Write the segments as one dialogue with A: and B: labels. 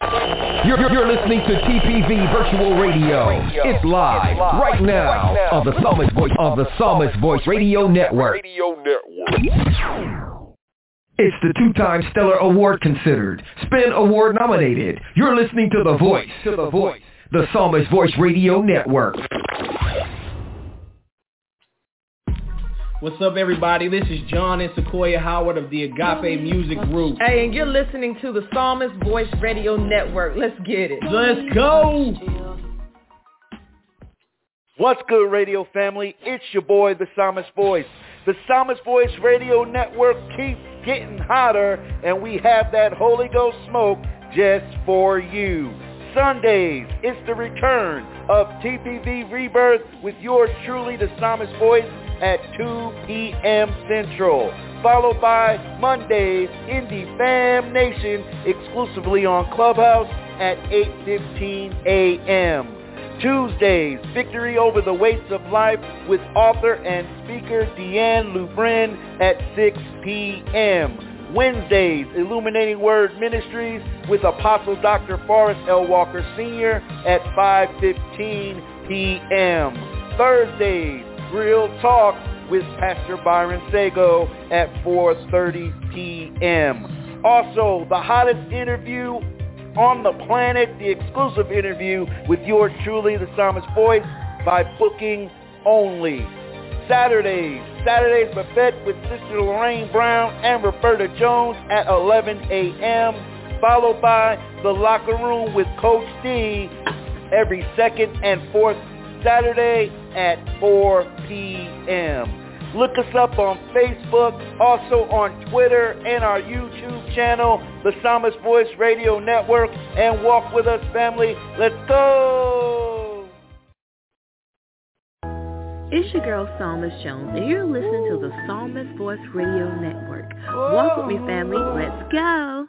A: You're, you're listening to TPV Virtual Radio. It's live right now on the Psalmist Voice on the Psalmist Voice Radio Network. It's the two-time Stellar Award considered, Spin Award nominated. You're listening to The Voice, to The Voice, the Psalmist Voice Radio Network.
B: What's up, everybody? This is John and Sequoia Howard of the Agape Music Group.
C: Hey, and you're listening to the Psalmist Voice Radio Network. Let's get it.
B: Let's go.
D: What's good, radio family? It's your boy, the Psalmist Voice. The Psalmist Voice Radio Network keeps getting hotter, and we have that Holy Ghost smoke just for you. Sundays, it's the return of TPV Rebirth with yours truly, the Psalmist Voice, at 2 p.m. Central. Followed by Mondays, Indie Fam Nation, exclusively on Clubhouse at 8.15 a.m. Tuesdays, Victory Over the Weights of Life with author and speaker Deanne Lubrin at 6 p.m. Wednesdays, Illuminating Word Ministries with Apostle Dr. Forrest L. Walker Sr. at 5.15 p.m. Thursdays, Real Talk with Pastor Byron Sago at 4.30 p.m. Also, the hottest interview on the planet, the exclusive interview with yours truly, the Psalmist Voice, by booking only. Saturdays, Saturdays Buffet with Sister Lorraine Brown and Roberta Jones at 11 a.m., followed by The Locker Room with Coach D every second and fourth Saturday at 4 p.m. Look us up on Facebook, also on Twitter and our YouTube channel, the Psalmist Voice Radio Network, and walk with us, family. Let's go!
E: It's your girl Psalmist Jones, and you're listening to the Psalmist Voice Radio Network. Walk with me, family. Let's go!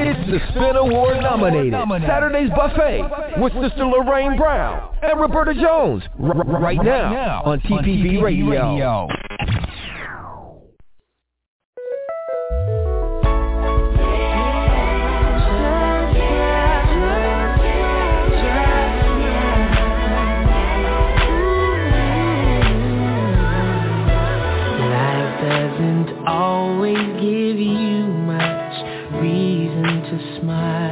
A: It's the Spin Award nominated Saturday's Buffet with Sister Lorraine Brown and Roberta Jones r- right now on TPV Radio.
F: Smile.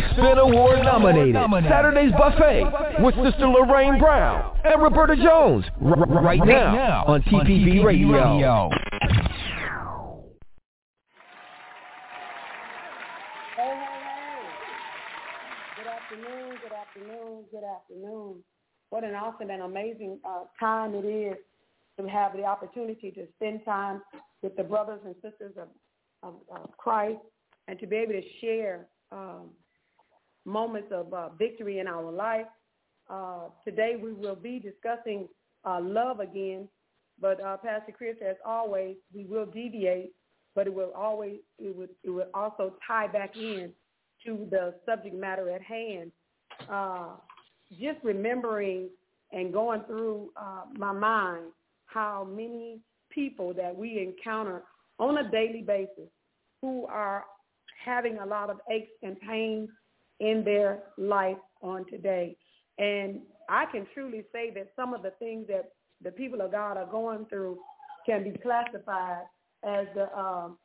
A: It's the Spin Award nominated Saturday's Buffet with Sister Lorraine Brown and Roberta Jones right now on TPV Radio.
G: afternoon. Good afternoon. What an awesome and amazing uh, time it is to have the opportunity to spend time with the brothers and sisters of, of, of Christ and to be able to share um, moments of uh, victory in our life. Uh, today we will be discussing uh, love again, but uh, Pastor Chris, as always, we will deviate, but it will always it would it will also tie back in to the subject matter at hand uh, just remembering and going through uh, my mind how many people that we encounter on a daily basis who are having a lot of aches and pains in their life on today. And I can truly say that some of the things that the people of God are going through can be classified as the um,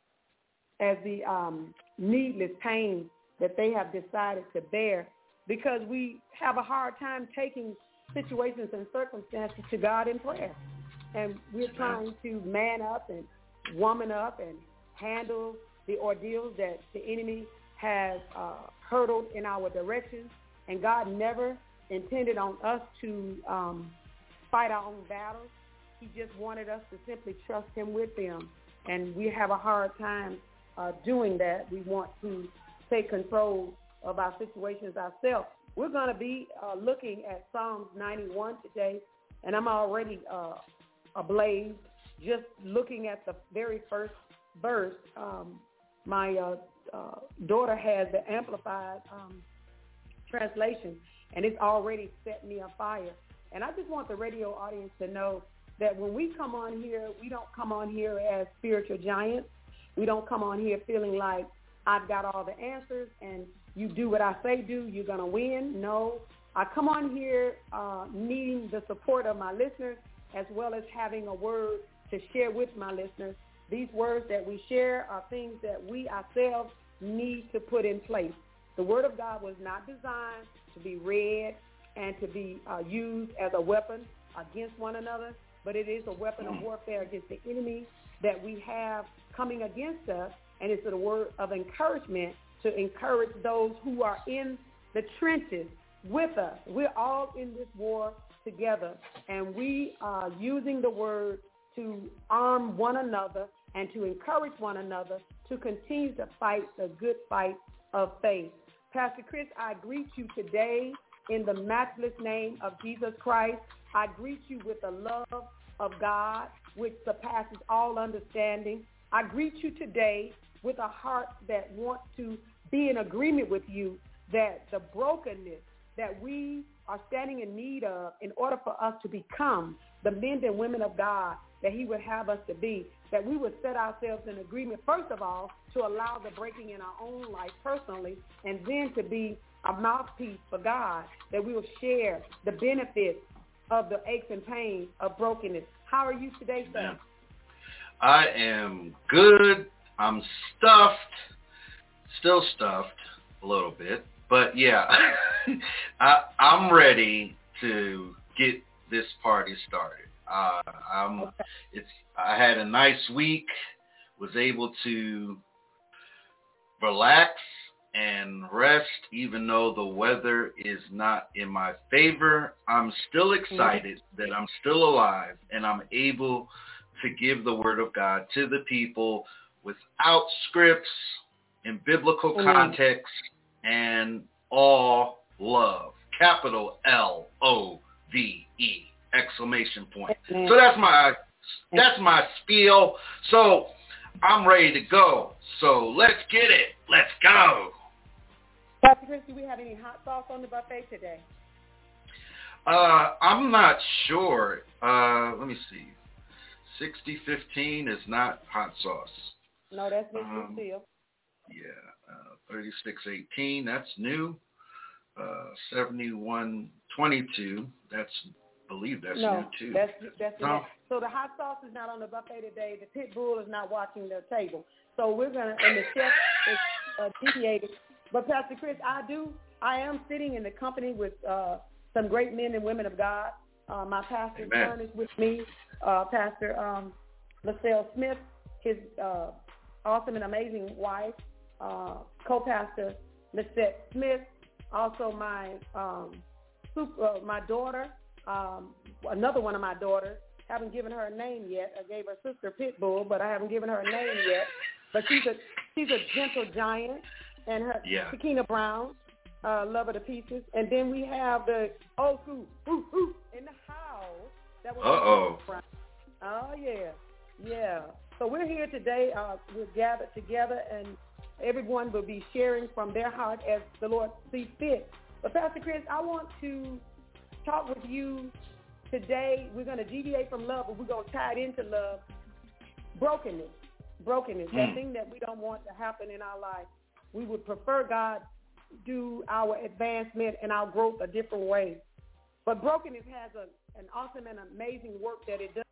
G: as the um, needless pain that they have decided to bear because we have a hard time taking situations and circumstances to God in prayer. And we're trying to man up and woman up and handle the ordeals that the enemy has uh, hurdled in our direction. And God never intended on us to um, fight our own battles. He just wanted us to simply trust him with them. And we have a hard time uh, doing that. We want to take control of our situations ourselves. We're going to be uh, looking at Psalms 91 today, and I'm already uh, ablaze just looking at the very first verse. Um, my uh, uh, daughter has the Amplified um, translation, and it's already set me afire. And I just want the radio audience to know that when we come on here, we don't come on here as spiritual giants. We don't come on here feeling like I've got all the answers and you do what I say do, you're going to win. No. I come on here uh, needing the support of my listeners as well as having a word to share with my listeners. These words that we share are things that we ourselves need to put in place. The Word of God was not designed to be read and to be uh, used as a weapon against one another, but it is a weapon of warfare against the enemy that we have coming against us, and it's a word of encouragement to encourage those who are in the trenches with us. We're all in this war together, and we are using the word to arm one another and to encourage one another to continue to fight the good fight of faith. Pastor Chris, I greet you today in the matchless name of Jesus Christ. I greet you with the love of God, which surpasses all understanding. I greet you today with a heart that wants to be in agreement with you that the brokenness that we are standing in need of in order for us to become the men and women of God that he would have us to be, that we would set ourselves in agreement, first of all, to allow the breaking in our own life personally, and then to be a mouthpiece for God, that we will share the benefits of the aches and pains of brokenness. How are you today, sir?
D: I am good. I'm stuffed still stuffed a little bit, but yeah, I, I'm ready to get this party started. Uh, I'm, it's, I had a nice week, was able to relax and rest even though the weather is not in my favor. I'm still excited that I'm still alive and I'm able to give the word of God to the people without scripts, in biblical context and all love. Capital L O V E exclamation point. So that's my that's my spiel. So I'm ready to go. So let's get it. Let's go.
G: Pastor Chris, do we have any hot sauce on the buffet today?
D: Uh, I'm not sure. Uh, let me see. 6015 is not hot sauce.
G: No, that's Mr. Um, Seal.
D: Yeah, uh, 3618, that's new. Uh, 7122, that's believe that's
G: no,
D: new too.
G: That's that's
D: No.
G: So the hot sauce is not on the buffet today. The pit bull is not watching the table. So we're gonna and the chef is uh, deviated. But Pastor Chris, I do. I am sitting in the company with uh, some great men and women of God. Uh, my pastor
D: Amen.
G: son is with me. Uh, pastor um, LaSalle Smith, his uh, awesome and amazing wife, uh, co-pastor Lisette Smith, also my um, super, uh, my daughter, um, another one of my daughters. Haven't given her a name yet. I gave her sister Pitbull, but I haven't given her a name yet. But she's a she's a gentle giant, and her
D: Yeah.
G: Sakina Brown, uh, love her to pieces. And then we have the old school ooh, ooh, in the house. That was
D: Uh-oh.
G: Brown. Oh yeah, yeah. So we're here today. Uh, we're gathered together, and everyone will be sharing from their heart as the Lord sees fit. But Pastor Chris, I want to talk with you today. We're going to deviate from love, but we're going to tie it into love. Brokenness, brokenness, that
D: Mm.
G: thing that we don't want to happen in our life. We would prefer God do our advancement and our growth a different way. But brokenness has a, an awesome and amazing work that it does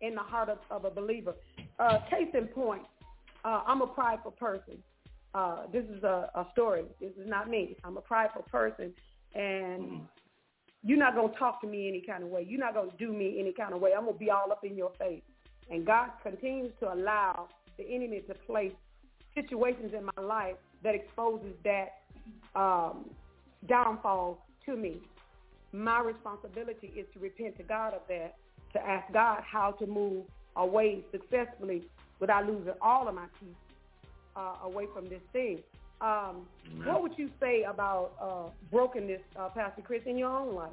G: in the heart of, of a believer. Uh, case in point, uh, I'm a prideful person. Uh, this is a, a story. This is not me. I'm a prideful person, and you're not gonna talk to me any kind of way. You're not gonna do me any kind of way. I'm gonna be all up in your face. And God continues to allow the enemy to place situations in my life that exposes that um, downfall to me. My responsibility is to repent to God of that, to ask God how to move away successfully without losing all of my teeth uh, away from this thing. Um, what would you say about uh, brokenness, uh, Pastor Chris, in your own life?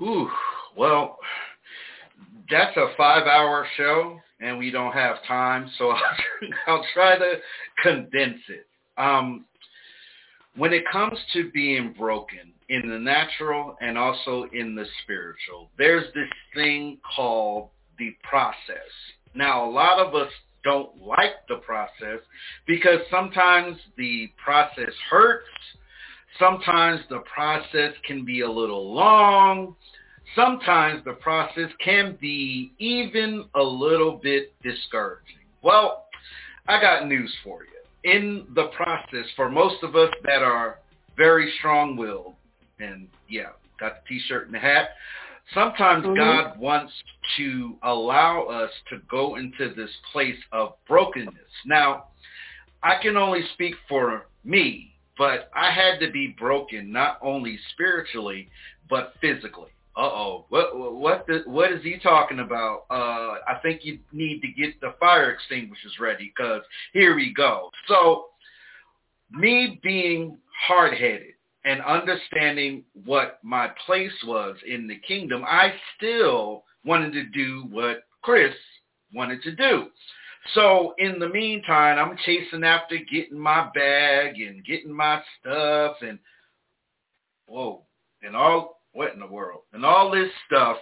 D: Ooh, well, that's a five-hour show, and we don't have time, so I'll, I'll try to condense it. Um, when it comes to being broken in the natural and also in the spiritual, there's this thing called the process. Now, a lot of us don't like the process because sometimes the process hurts. Sometimes the process can be a little long. Sometimes the process can be even a little bit discouraging. Well, I got news for you. In the process, for most of us that are very strong-willed, and yeah, got the t-shirt and the hat, sometimes
G: Mhm.
D: God wants to allow us to go into this place of brokenness. Now, I can only speak for me, but I had to be broken not only spiritually but physically. Uh-oh. What what the, what is he talking about? Uh I think you need to get the fire extinguishers ready cuz here we go. So me being hard-headed and understanding what my place was in the kingdom, I still wanted to do what Chris wanted to do. So in the meantime, I'm chasing after getting my bag and getting my stuff and whoa, and all what in the world and all this stuff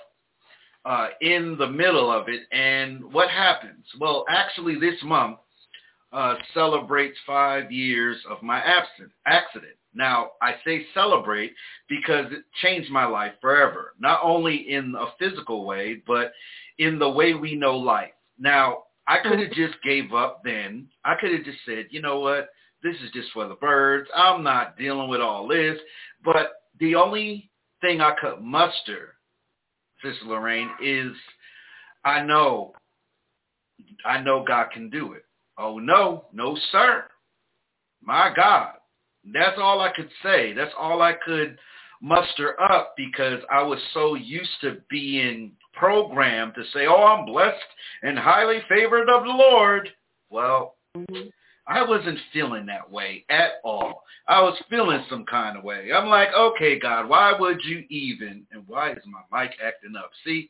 D: uh, in the middle of it. And what happens? Well, actually, this month uh, celebrates five years of my absent accident. Now, I say celebrate because it changed my life forever, not only in a physical way, but in the way we know life. Now, I could have just gave up then. I could have just said, you know what, this is just for the birds. I'm not dealing with all this. But the only thing I could muster, Sister Lorraine, is I know, I know God can do it. Oh, no, no, sir. My God. That's all I could say. That's all I could muster up because I was so used to being programmed to say, oh, I'm blessed and highly favored of the Lord. Well, mm-hmm. I wasn't feeling that way at all. I was feeling some kind of way. I'm like, okay, God, why would you even? And why is my mic acting up? See,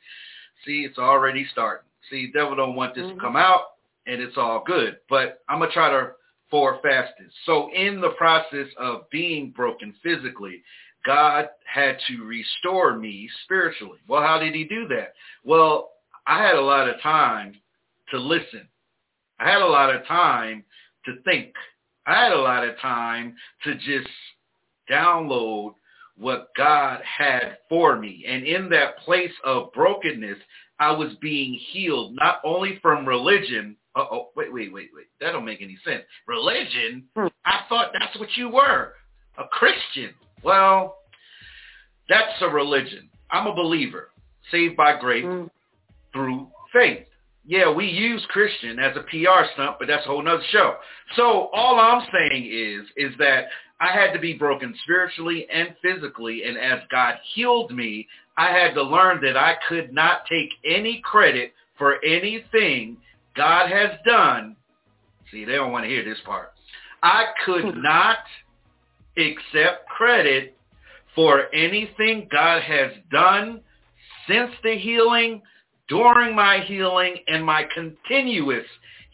D: see, it's already starting. See, devil don't want this to mm-hmm. come out, and it's all good. But I'm gonna try to forward fast this. So in the process of being broken physically, God had to restore me spiritually. Well, how did he do that? Well, I had a lot of time to listen. I had a lot of time to think. I had a lot of time to just download what God had for me. And in that place of brokenness, I was being healed not only from religion. Oh, wait, wait, wait, wait. That don't make any sense. Religion? Hmm. I thought that's what you were, a Christian. Well, that's a religion. I'm a believer, saved by grace mm. through faith. Yeah, we use Christian as a PR stunt, but that's a whole nother show. So all I'm saying is, is that I had to be broken spiritually and physically, and as God healed me, I had to learn that I could not take any credit for anything God has done. See, they don't want to hear this part. I could hmm. not accept credit for anything God has done since the healing, during my healing, and my continuous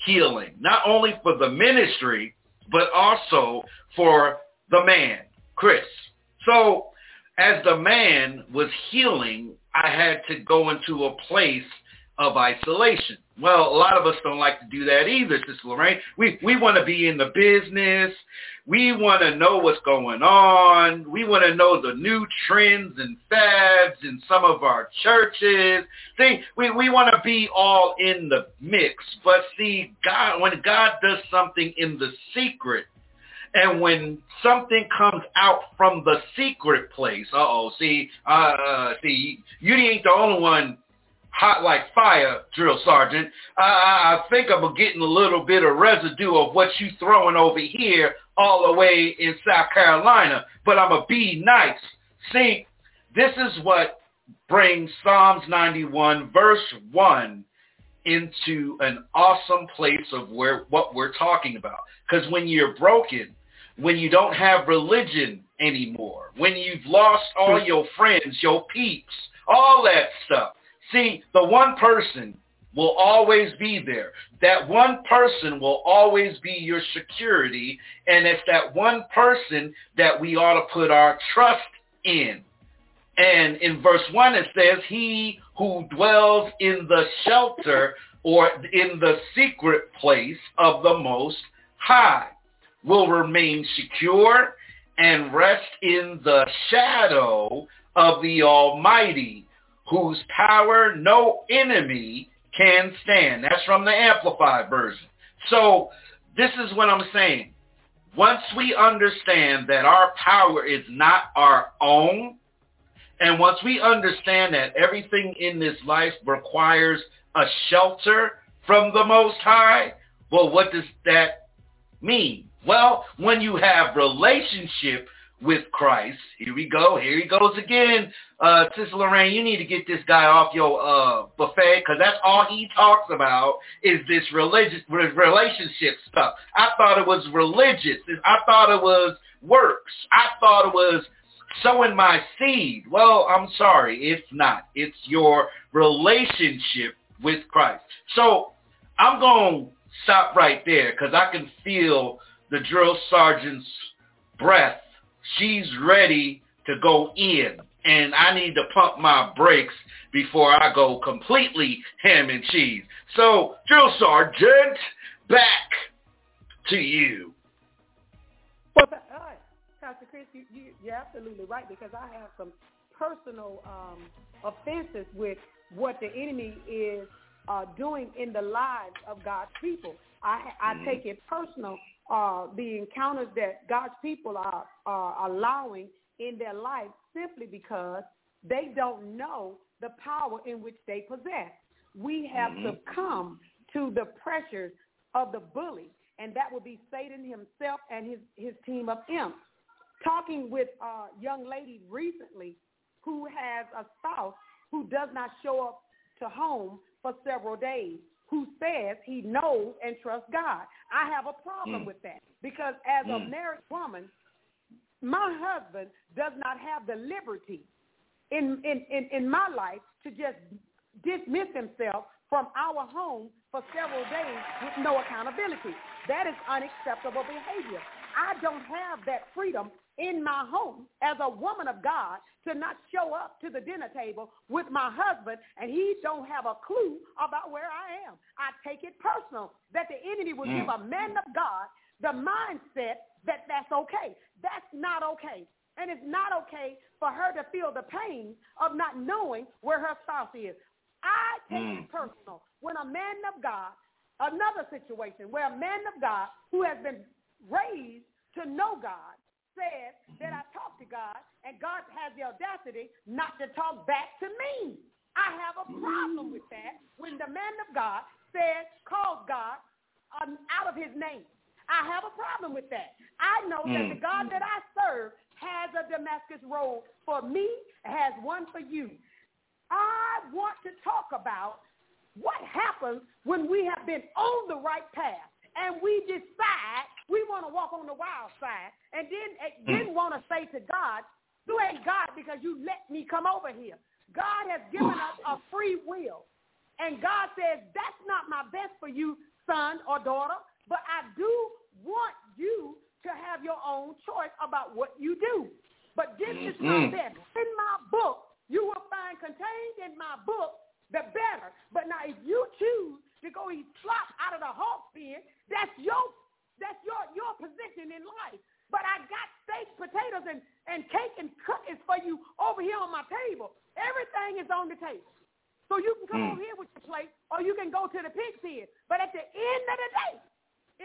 D: healing, not only for the ministry, but also for the man, Chris. So as the man was healing, I had to go into a place of isolation. Well, a lot of us don't like to do that either, Sister Lorraine. We we want to be in the business. We want to know what's going on. We want to know the new trends and fads in some of our churches. See, we, we want to be all in the mix. But see, God, when God does something in the secret, and when something comes out from the secret place, uh-oh, see, uh, see, you ain't the only one hot like fire, drill sergeant. I, I think I'm getting a little bit of residue of what you throwing over here all the way in South Carolina, but I'm a be nice. See, this is what brings Psalms 91 verse 1 into an awesome place of where what we're talking about. Because when you're broken, when you don't have religion anymore, when you've lost all hmm. your friends, your peeps, all that stuff. See, the one person will always be there. That one person will always be your security, and it's that one person that we ought to put our trust in. And in verse 1 it says, he who dwells in the shelter or in the secret place of the Most High will remain secure and rest in the shadow of the Almighty, whose power no enemy can stand. That's from the Amplified version. So this is what I'm saying. Once we understand that our power is not our own, and once we understand that everything in this life requires a shelter from the Most High, well, what does that mean? Well, when you have relationship with Christ, here we go, here he goes again. Uh, Sister Lorraine, you need to get this guy off your uh, buffet because that's all he talks about is this religious relationship stuff. I thought it was religious. I thought it was works. I thought it was sowing my seed. Well, I'm sorry, it's not. It's your relationship with Christ. So I'm going to stop right there because I can feel the drill sergeant's breath. She's ready to go in. And I need to pump my brakes before I go completely ham and cheese. So, drill sergeant, back to you.
G: Well, uh, Pastor Chris, you, you, you're absolutely right because I have some personal um, offenses with what the enemy is uh, doing in the lives of God's people. I, I mm-hmm. take it personal uh, the encounters that God's people are, are allowing in their life simply because they don't know the power in which they possess. We have mm-hmm. succumbed to the pressures of the bully, and that would be Satan himself and his, his team of imps. Talking with a young lady recently who has a spouse who does not show up to home for several days who says he knows and trusts God. I have a problem mm. with that because as mm. a married woman, my husband does not have the liberty in, in, in, in my life to just dismiss himself from our home for several days with no accountability. That is unacceptable behavior. I don't have that freedom in my home as a woman of God to not show up to the dinner table with my husband and he don't have a clue about where I am. I take it personal that the enemy will mm. give a man of God the mindset that that's okay. That's not okay. And it's not okay for her to feel the pain of not knowing where her spouse is. I take mm. it personal when a man of God, another situation where a man of God who has been raised to know God said that I talk to God and God has the audacity not to talk back to me. I have a problem with that when the man of God says, calls God um, out of his name. I have a problem with that. I know mm. that the God that I serve has a Damascus road for me, has one for you. I want to talk about what happens when we have been on the right path and we decide we want to walk on the wild side and then, mm. then want to say to God, you ain't God because you let me come over here. God has given us a free will. And God says, that's not my best for you, son or daughter, but I do want you to have your own choice about what you do. But this is my mm-hmm. best. In my book, you will find contained in my book the better. But now if you choose to go eat slop out of the hog pen, that's your that's your your position in life. But I got steak, potatoes, and, and cake and cookies for you over here on my table. Everything is on the table. So you can come mm. over here with your plate, or you can go to the pig's head. But at the end of the day,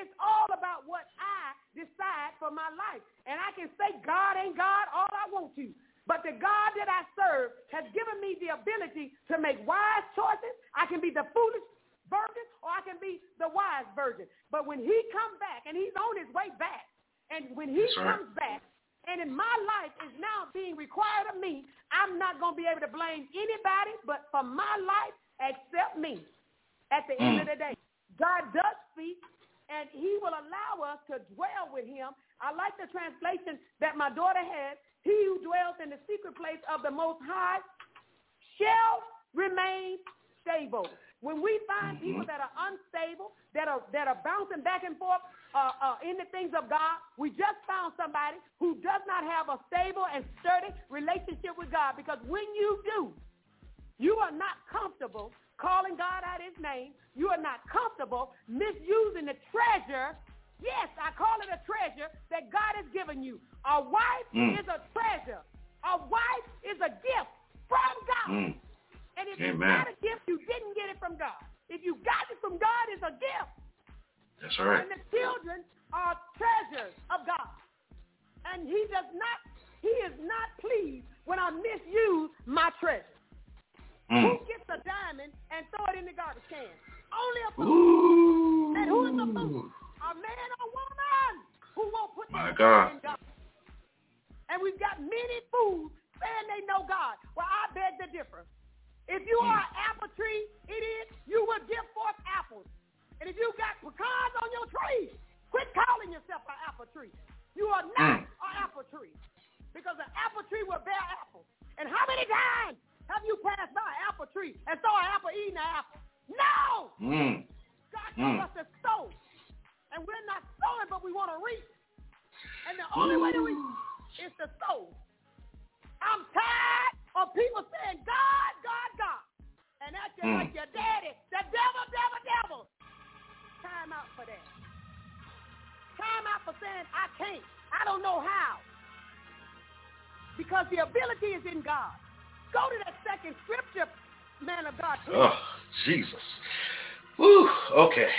G: it's all about what I decide for my life. And I can say God ain't God all I want to. But the God that I serve has given me the ability to make wise choices. I can be the foolish virgin or I can be the wise virgin. But when he comes back, and he's on his way back, and when he That's comes right. back, and in my life is now being required of me, I'm not going to be able to blame anybody but for my life except me at the mm. end of the day. God does speak, and he will allow us to dwell with him. I like the translation that my daughter had. He who dwells in the secret place of the Most High shall remain stable. When we find mm-hmm. people that are unstable, that are that are bouncing back and forth uh, uh, in the things of God, we just found somebody who does not have a stable and sturdy relationship with God. Because when you do, you are not comfortable calling God out his name. You are not comfortable misusing the treasure. Yes, I call it a treasure that God has given you. A wife mm. is a treasure. A wife is a gift from God. Mm. And if Amen. it's not a gift, you didn't get it from God. If you got it from God, it's a gift.
D: That's right.
G: And the children are treasures of God. And he does not, he is not pleased when I misuse my treasure. Mm. Who gets a diamond and throw it in the garbage can? Only a fool. And who is a fool? A man or woman who won't put
D: My God. in God.
G: And we've got many fools saying they know God. Well, I beg to differ. If you mm. are an apple tree, idiot, you will give forth apples. And if you got pecans on your tree, quit calling yourself an apple tree. You are not mm. an apple tree. Because an apple tree will bear apples. And how many times have you passed by an apple tree and saw an apple eating an apple? No! Mm. God told mm. us to sow. And we're not sowing, but we want to reap. And the only Ooh. way to reap is to sow. I'm tired of people saying, God, God, God. And acting mm. like your daddy. The devil, devil, devil. Time out for that. Time out for saying, I can't. I don't know how. Because the ability is in God. Go to that second scripture, man of God.
D: Oh, Jesus. Whew, okay.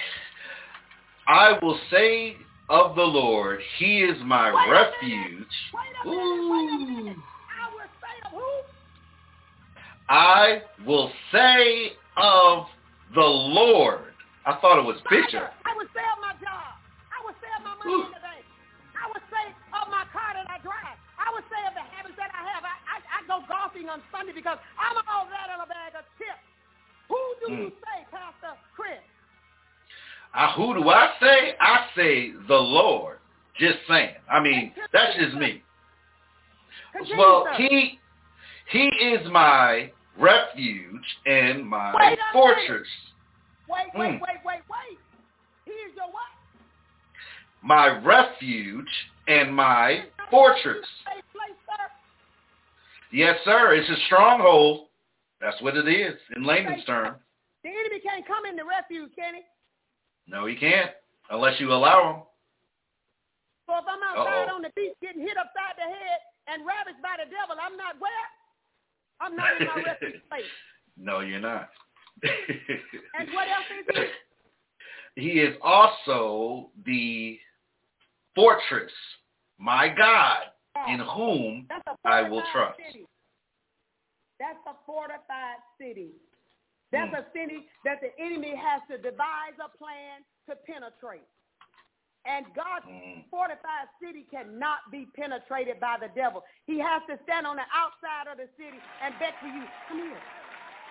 D: I will say of the Lord, he is my
G: wait
D: refuge.
G: Wait a minute, wait a minute. I will say of who?
D: I will say of the Lord. I thought it was Bishop.
G: I would say of my job. I would say of my money Ooh. in the bank. I would say of my car that I drive. I would say of the habits that I have. I, I, I go golfing on Sunday because I'm all that in a bag of chips. Who do mm. you say, Pastor Chris?
D: Uh, who do I say? I say the Lord. Just saying. I mean, that's just me.
G: Continue,
D: well,
G: sir.
D: he he is my refuge and my fortress.
G: Wait, wait, mm. wait, wait, wait. He is your what?
D: My refuge and my fortress. Yes, sir. It's a stronghold. That's what it is in layman's terms.
G: The enemy can't come in the refuge, can he?
D: No, he can't unless you allow him.
G: So if I'm outside Uh-oh. on the beach getting hit upside the head and ravaged by the devil, I'm not where? I'm not in my refuge place.
D: No, you're not.
G: and what else is he?
D: He is also the fortress, my God, in whom I will trust.
G: City. That's a fortified city. That's mm. a city that the enemy has to devise a plan to penetrate. And God's mm. fortified city cannot be penetrated by the devil. He has to stand on the outside of the city and beg for you, come here,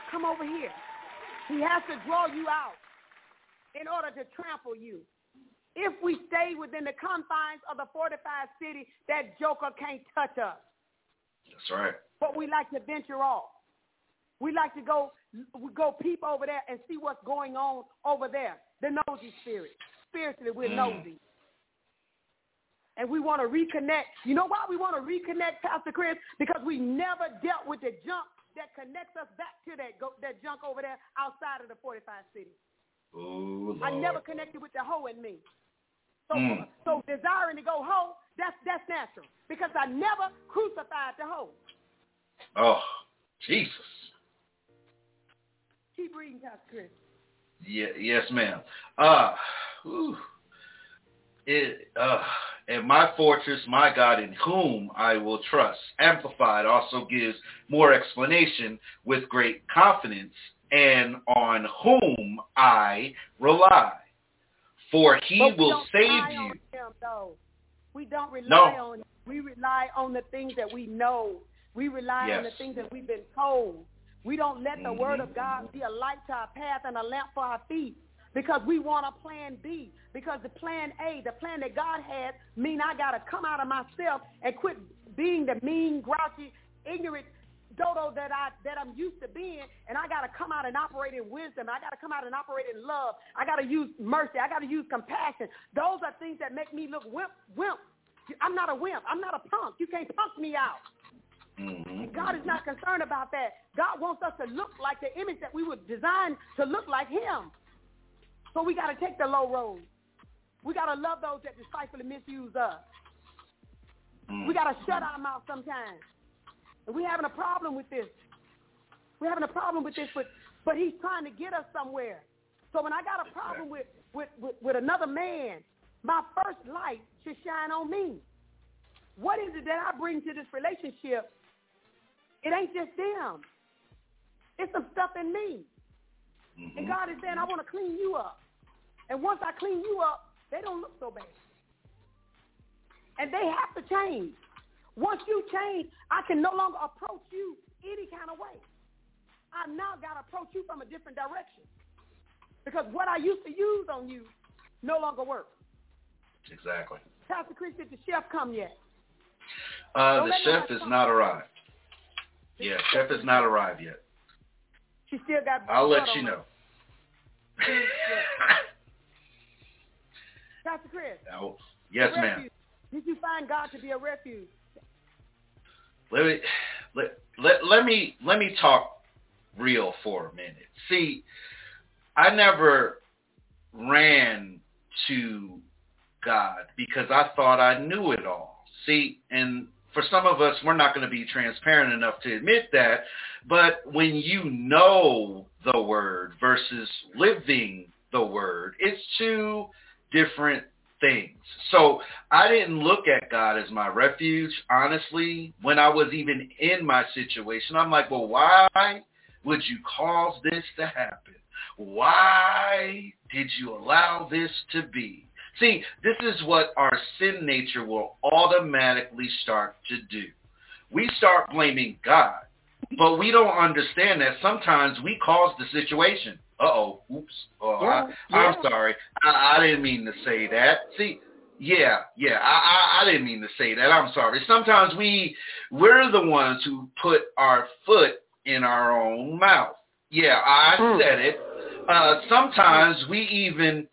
G: come over here. He has to draw you out in order to trample you. If we stay within the confines of the fortified city, that joker can't touch us.
D: That's right.
G: But we like to venture off. We like to go go peep over there and see what's going on over there. The nosy spirit. Spiritually, we're mm. nosy. And we want to reconnect. You know why we want to reconnect, Pastor Chris? Because we never dealt with the junk that connects us back to that go, that junk over there outside of the fortified city.
D: Ooh,
G: I never connected with the hoe in me. So,
D: mm.
G: so desiring to go hoe, that's that's natural because I never crucified the hoe.
D: Oh, Jesus.
G: Keep reading, Pastor Chris.
D: Yeah, yes, ma'am. Uh, whew. It, uh, and my fortress, my God, in whom I will trust. Amplified also gives more explanation with great confidence and on whom I rely. For he will save you.
G: Him, we don't rely
D: no.
G: on him. We rely on the things that we know. We rely
D: yes.
G: on the things that we've been told. We don't let the mm-hmm. word of God be a light to our path and a lamp for our feet because we want a plan B. Because the plan A, the plan that God has, mean I got to come out of myself and quit being the mean, grouchy, ignorant dodo that I that I'm used to being, and I got to come out and operate in wisdom. I got to come out and operate in love. I got to use mercy. I got to use compassion. Those are things that make me look wimp. Wimp. I'm not a wimp. I'm not a punk. You can't punk me out.
D: Mm-hmm.
G: God is not concerned about that. God wants us to look like the image that we were designed to look like him. So we got to take the low road. We got to love those that despitefully misuse us.
D: Mm-hmm.
G: We got to shut our mouth sometimes. And we're having a problem with this. We're having a problem with this, but, but he's trying to get us somewhere. So when I got a problem with, with, with, with another man, my first light should shine on me. What is it that I bring to this relationship it ain't just them. It's some stuff in me.
D: Mm-hmm.
G: And God is saying, I want to clean you up. And once I clean you up, they don't look so bad. And they have to change. Once you change, I can no longer approach you any kind of way. I now got to approach you from a different direction. Because what I used to use on you no longer works.
D: Exactly.
G: Pastor Chris, did the chef come yet?
D: Uh, the chef is not arrived. Yeah, Chef has not arrived yet.
G: She still got.
D: I'll let you know.
G: Pastor Chris.
D: Oh, yes, ma'am.
G: Did you find God to be a refuge?
D: Let me let, let let me let me talk real for a minute. See, I never ran to God because I thought I knew it all. See, and for some of us, we're not going to be transparent enough to admit that. But when you know the word versus living the word, it's two different things. So I didn't look at God as my refuge, honestly, when I was even in my situation. I'm like, well, why would you cause this to happen? Why did you allow this to be? See, this is what our sin nature will automatically start to do. We start blaming God, but we don't understand that sometimes we cause the situation. Uh-oh, oops, oh,
G: yeah,
D: I, I'm sorry. I, I didn't mean to say that. See, yeah, yeah, I, I, I didn't mean to say that. I'm sorry. Sometimes we, we're the ones who put our foot in our own mouth. Yeah, I
G: mm.
D: said it. Uh, sometimes we even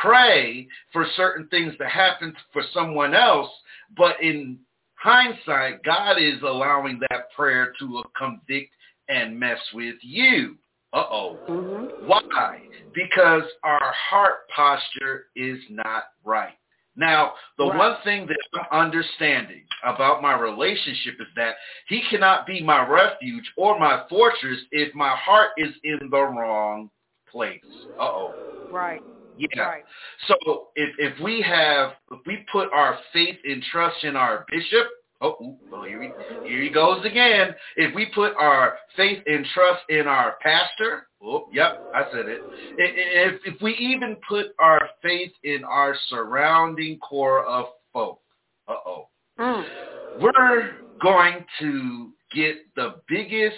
D: pray for certain things to happen for someone else, but in hindsight, God is allowing that prayer to convict and mess with you. Uh-oh.
G: Mm-hmm.
D: Why? Because our heart posture is not right. Now, the
G: Right.
D: one thing that I'm understanding about my relationship is that he cannot be my refuge or my fortress if my heart is in the wrong place. Uh-oh.
G: Right.
D: Yeah.
G: Right.
D: So if if we have if we put our faith and trust in our bishop, oh, oh here he here he goes again. If we put our faith and trust in our pastor, oh, yep, I said it. If if we even put our faith in our surrounding core of folk, uh oh,
G: Mm.
D: we're going to get the biggest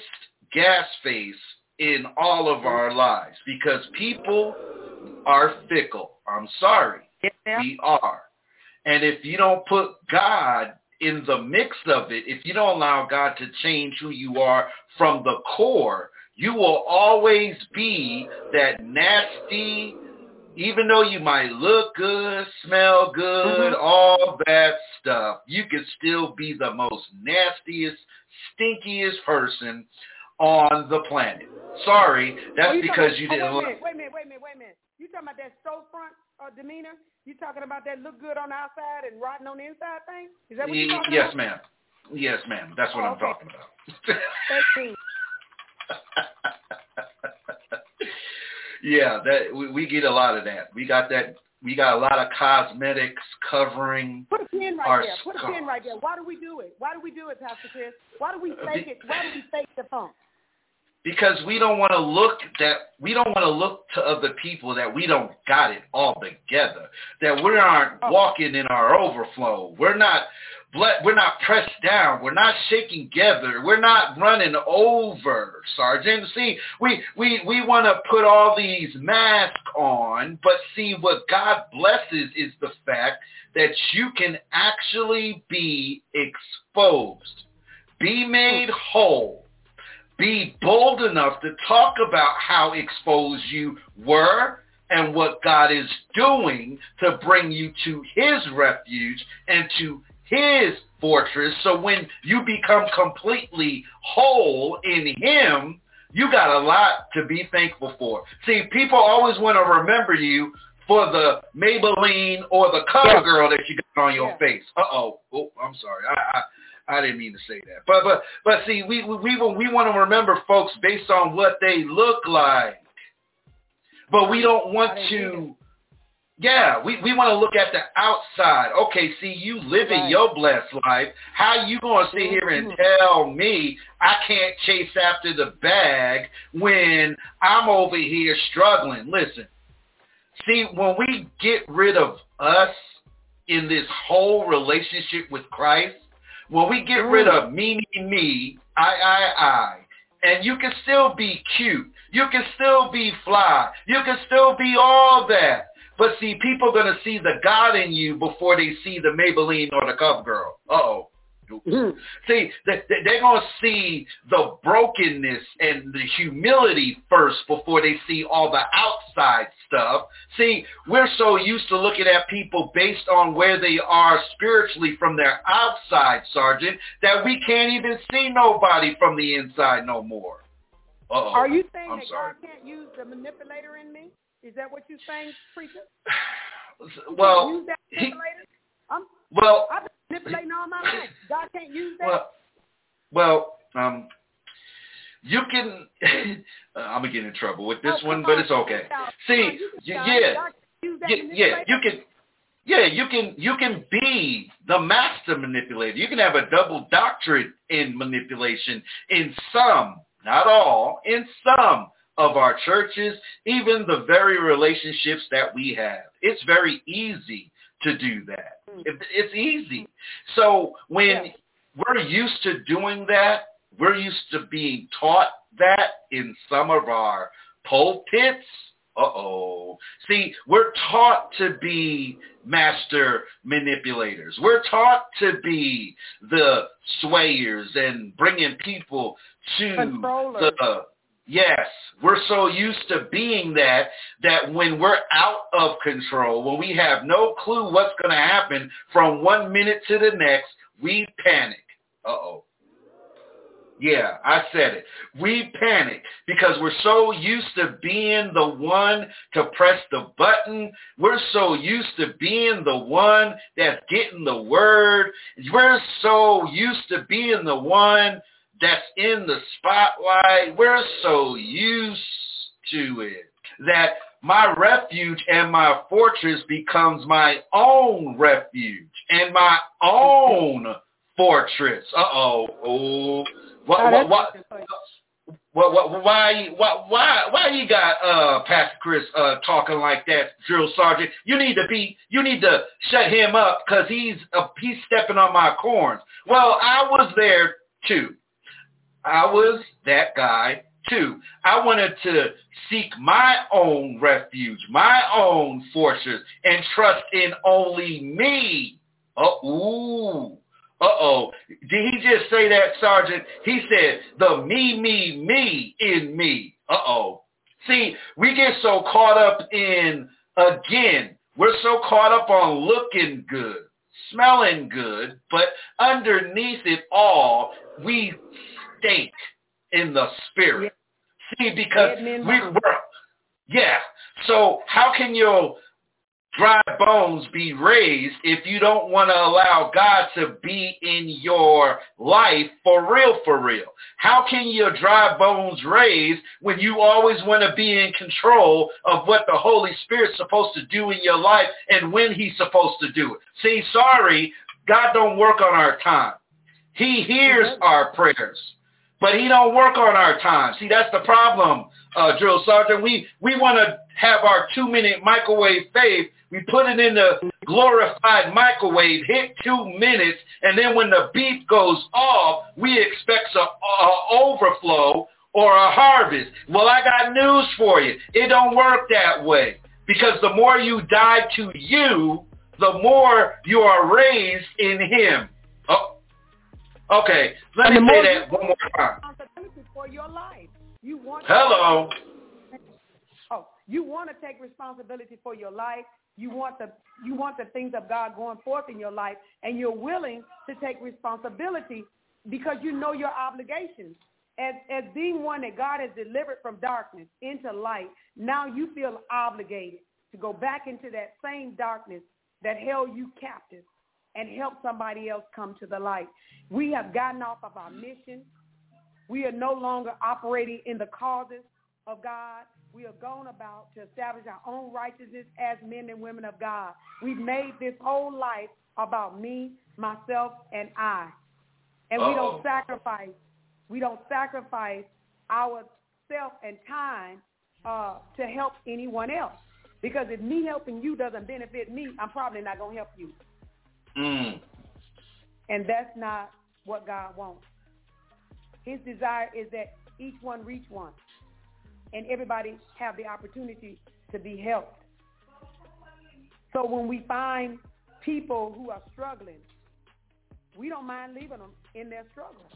D: gas face in all of our lives because people are fickle. I'm sorry.
G: Yeah.
D: We are. And if you don't put God in the mix of it, if you don't allow God to change who you are from the core, you will always be that nasty, even though you might look good, smell good,
G: Mhm.
D: all that stuff, you can still be the most nastiest, stinkiest person on the planet. Sorry, that's
G: Oh,
D: because
G: talking-
D: you
G: oh,
D: didn't
G: wait, a
D: look.
G: minute, wait a minute, wait a minute, wait a minute. You talking about that storefront uh, demeanor? You talking about that look good on the outside and rotten on the inside thing? Is that what you're
D: Ye-
G: talking
D: yes,
G: about?
D: ma'am. Yes, ma'am. That's what
G: Oh,
D: I'm
G: okay.
D: talking about. Yeah, that we, we get a lot of that. We got that. We got a lot of cosmetics covering.
G: Put a pin right there. Put a pin right there. Why do we do it? Why do we do it, Pastor Chris? Why do we fake it? Why do we fake the funk?
D: Because we don't want to look that we don't want to look to other people that we don't got it all together that we aren't
G: Oh.
D: walking in our overflow. We're not we're not pressed down. We're not shaking together. We're not running over sergeant see we we we want to put all these masks on but see what god blesses is the fact that you can actually be exposed. Be made whole be bold enough to talk about how exposed you were and what God is doing to bring you to his refuge and to his fortress. So when you become completely whole in him, you got a lot to be thankful for. See, people always want to remember you for the Maybelline or the CoverGirl that you got on your
G: Yeah.
D: face. Uh-oh. Oh, I'm sorry. I, I I didn't mean to say that. But but but see, we we we, we want to remember folks based on what they look like. But we don't want to yeah, we, we want to look at the outside. Okay, see, you living
G: Right.
D: your blessed life. How you going to sit here and tell me I can't chase after the bag when I'm over here struggling? Listen, see, when we get rid of us in this whole relationship with Christ, when we get rid of me, me, me, I, I, I, and you can still be cute, you can still be fly, you can still be all that. But see, people are going to see the God in you before they see the Maybelline or the CoverGirl. Uh-oh.
G: Mhm.
D: See, they, they- they're going to see the brokenness and the humility first before they see all the outside stuff. See, we're so used to looking at people based on where they are spiritually from their outside, Sergeant, that we can't even see nobody from the inside no more. Uh-oh.
G: Are you saying
D: I'm
G: that
D: sorry.
G: God can't use the manipulator in me? Is that what you're saying, preacher?
D: Well, he. Well,
G: manipulating all my life. God can't use that.
D: Well, well, um, you can. uh, I'm gonna get in trouble with this
G: Oh,
D: one,
G: come
D: but it's
G: on,
D: okay.
G: on,
D: See,
G: you can
D: yeah,
G: God can use that
D: yeah, yeah, you can. Yeah, you can you can be the master manipulator. You can have a double doctorate in manipulation in some, not all, in some of our churches, even the very relationships that we have. It's very easy to do that. Mm. It's easy. So when
G: Yeah.
D: we're used to doing that, we're used to being taught that in some of our pulpits. Uh-oh. See, we're taught to be master manipulators. We're taught to be the swayers and bringing people to the Yes, we're so used to being that that when we're out of control, when we have no clue what's going to happen from one minute to the next, we panic. Uh-oh. Yeah, I said it. We panic because we're so used to being the one to press the button. We're so used to being the one that's getting the word. We're so used to being the one that's in the spotlight. We're so used to it that my refuge and my fortress becomes my own refuge and my own fortress. Uh-oh. Oh. What, what, what, what, what, why, why, why, why you got uh, Pastor Chris uh, talking like that, drill sergeant? You need to be, you need to shut him up because he's uh, he's stepping on my corns. Well, I was there too. I was that guy too. I wanted to seek my own refuge, my own fortress, and trust in only me. Oh, ooh. Uh-oh. Did he just say that, Sergeant? He said, the me, me, me in me. Uh-oh. See, we get so caught up in, again, we're so caught up on looking good, smelling good, but underneath it all, we stink in the spirit. See, because we were, yeah. So how can your dry bones be raised if you don't want to allow God to be in your life for real, for real? How can your dry bones raise when you always want to be in control of what the Holy Spirit's supposed to do in your life and when he's supposed to do it? See, sorry, God don't work on our time. He hears our prayers. But he don't work on our time. See, that's the problem, uh, Drill Sergeant. We, we want to have our two-minute microwave faith. We put it in the glorified microwave, hit two minutes, and then when the beep goes off, we expect an overflow or a harvest. Well, I got news for you. It don't work that way. Because the more you die to you, the more you are raised in him. Oh, Okay, let and me say that one more time.
G: For your life, you want.
D: Hello.
G: oh, you want to take responsibility for your life. You want the you want the things of God going forth in your life, and you're willing to take responsibility because you know your obligations. As as being one that God has delivered from darkness into light, now you feel obligated to go back into that same darkness that held you captive and help somebody else come to the light. We have gotten off of our mission. We are no longer operating in the causes of God. We are going about to establish our own righteousness as men and women of God. We've made this whole life about me, myself, and I. And Uh-oh. we don't sacrifice. We don't sacrifice our self and time uh, to help anyone else. Because if me helping you doesn't benefit me, I'm probably not going to help you.
D: Mm.
G: And that's not what God wants. His desire is that each one reach one and everybody have the opportunity to be helped. So when we find people who are struggling, we don't mind leaving them in their struggle.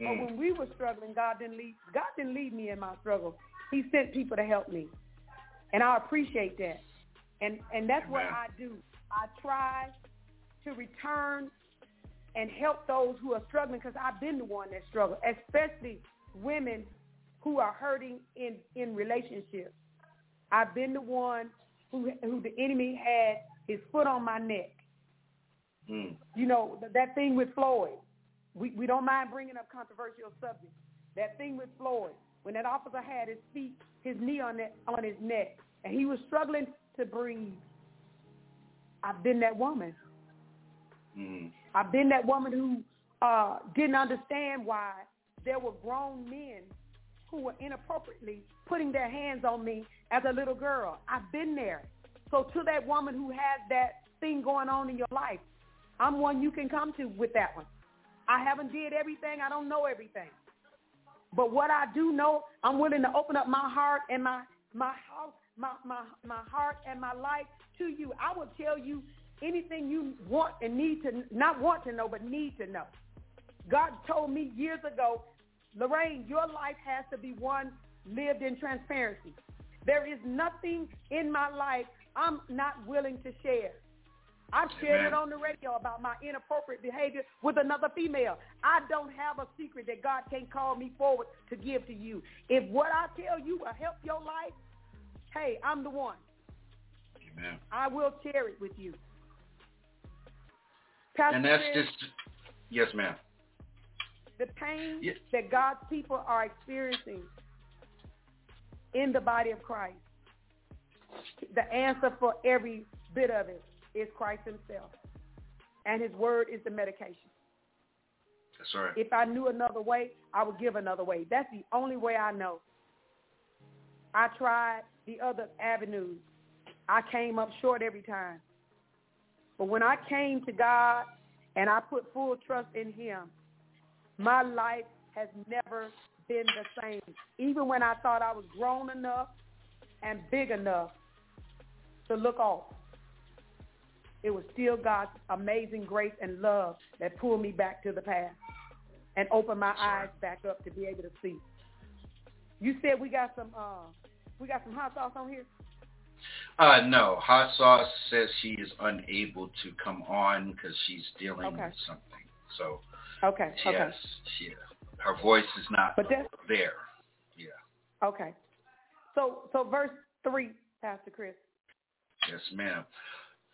G: Mm. But when we were struggling, God didn't leave God didn't leave me in my struggle. He sent people to help me. And I appreciate that. And and that's what I do. I try to return and help those who are struggling because I've been the one that struggled, especially women who are hurting in, in relationships. I've been the one who, who the enemy had his foot on my neck.
D: Mm.
G: You know, that thing with Floyd. We, we don't mind bringing up controversial subjects. That thing with Floyd, when that officer had his feet, his knee on, that, on his neck, and he was struggling to breathe. I've been that woman.
D: Mm.
G: I've been that woman who uh, didn't understand why there were grown men who were inappropriately putting their hands on me as a little girl. I've been there. So to that woman who has that thing going on in your life, I'm one you can come to with that one. I haven't did everything. I don't know everything. But what I do know, I'm willing to open up my heart and my my house, my my my heart and my life to you. I will tell you anything you want and need to, not want to know, but need to know. God told me years ago, Lorraine, your life has to be one lived in transparency. There is nothing in my life I'm not willing to share. I've shared it on the radio about my inappropriate behavior with another female. I don't have a secret that God can't call me forward to give to you. If what I tell you will help your life, hey, I'm the one.
D: Amen.
G: I will share it with you. Pastor
D: and that's
G: Chris,
D: just yes, ma'am.
G: the pain that God's people are experiencing in the body of Christ. The answer for every bit of it is Christ himself. And his word is the medication.
D: That's right.
G: If I knew another way, I would give another way. That's the only way I know. I tried the other avenues. I came up short every time. But when I came to God and I put full trust in him, my life has never been the same. Even when I thought I was grown enough and big enough to look off, it was still God's amazing grace and love that pulled me back to the path and opened my eyes back up to be able to see. You said we got some uh we got some hot sauce on here?
D: Uh, no, Hot Sauce says she is unable to come on because she's dealing
G: Okay.
D: with something. So
G: Okay, okay.
D: yes, she, her voice is not
G: But
D: there.
G: okay. So so verse three, Pastor Chris.
D: Yes, ma'am.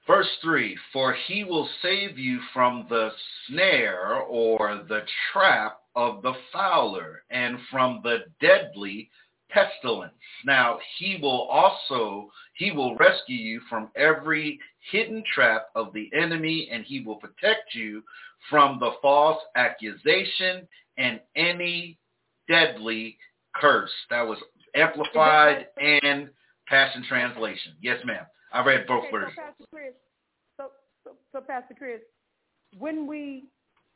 D: Verse 3, For he will save you from the snare or the trap of the fowler and from the deadly pestilence. Now, he will also, he will rescue you from every hidden trap of the enemy and he will protect you from the false accusation and any deadly curse. That was amplified and Passion Translation. Yes, ma'am. I read both
G: Okay, so
D: versions.
G: Pastor Chris, so, so so Pastor Chris, when we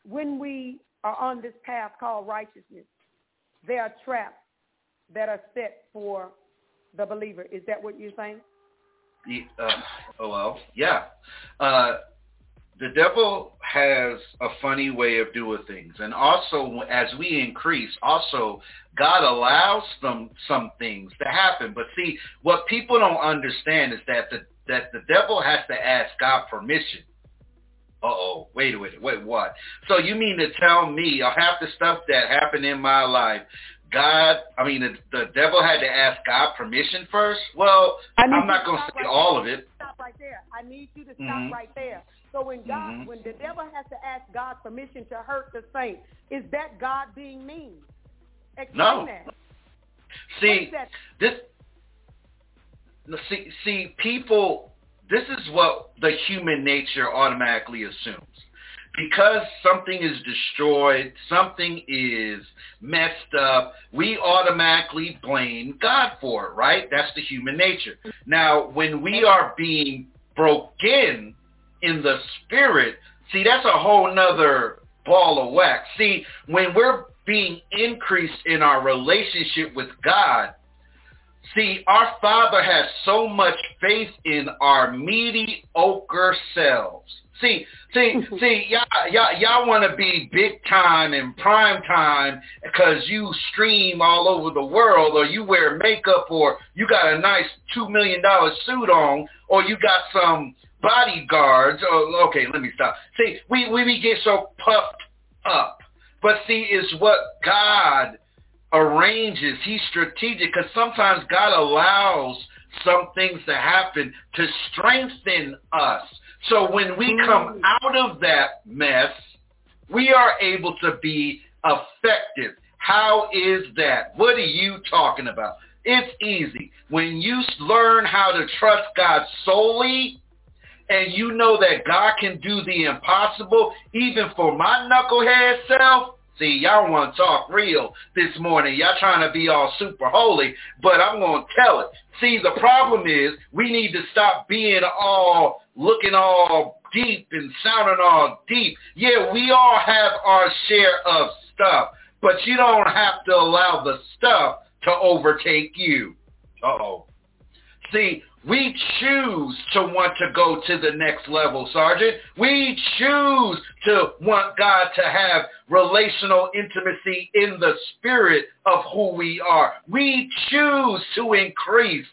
G: when we are on this path called righteousness, there are traps that are set for the believer. Is that what you're saying?
D: Uh, oh well, yeah. Uh, the devil has a funny way of doing things, and also as we increase, also God allows some some things to happen. But see, what people don't understand is that the that the devil has to ask God permission. Uh oh, wait a minute, wait what? So you mean to tell me uh, half the stuff that happened in my life, God, I mean the, the devil had to ask God permission first? Well, I'm not going to say
G: right
D: all
G: there.
D: of it.
G: Stop right there. I need you to stop
D: Mhm.
G: right there. So when God,
D: Mhm.
G: when the devil has to ask God permission to hurt the saint, is that God being mean? Explain
D: No.
G: that.
D: See,
G: that?
D: this see see people this is what the human nature automatically assumes because something is destroyed something is messed up we automatically blame god for it right? That's the human nature. Now when we are being broken in the spirit see that's a whole nother ball of wax. See when we're being increased in our relationship with god See, our Father has so much faith in our mediocre selves. See, see, see, y'all, y'all, y'all want to be big time and prime time because you stream all over the world, or you wear makeup, or you got a nice two million dollar suit on, or you got some bodyguards. Oh, okay, let me stop. See, we we, we get so puffed up, but see, is what God arranges. He's strategic because sometimes God allows some things to happen to strengthen us. So when we come mm. out of that mess, we are able to be effective. How is that? What are you talking about? It's easy. When you learn how to trust God solely, and you know that God can do the impossible, even for my knucklehead self, See, y'all want to talk real this morning. Y'all trying to be all super holy, but I'm going to tell it. See, the problem is we need to stop being all looking all deep and sounding all deep. Yeah, we all have our share of stuff, but you don't have to allow the stuff to overtake you. Uh-oh. See, we choose to want to go to the next level, Sergeant. We choose to want God to have relational intimacy in the spirit of who we are. We choose to increase.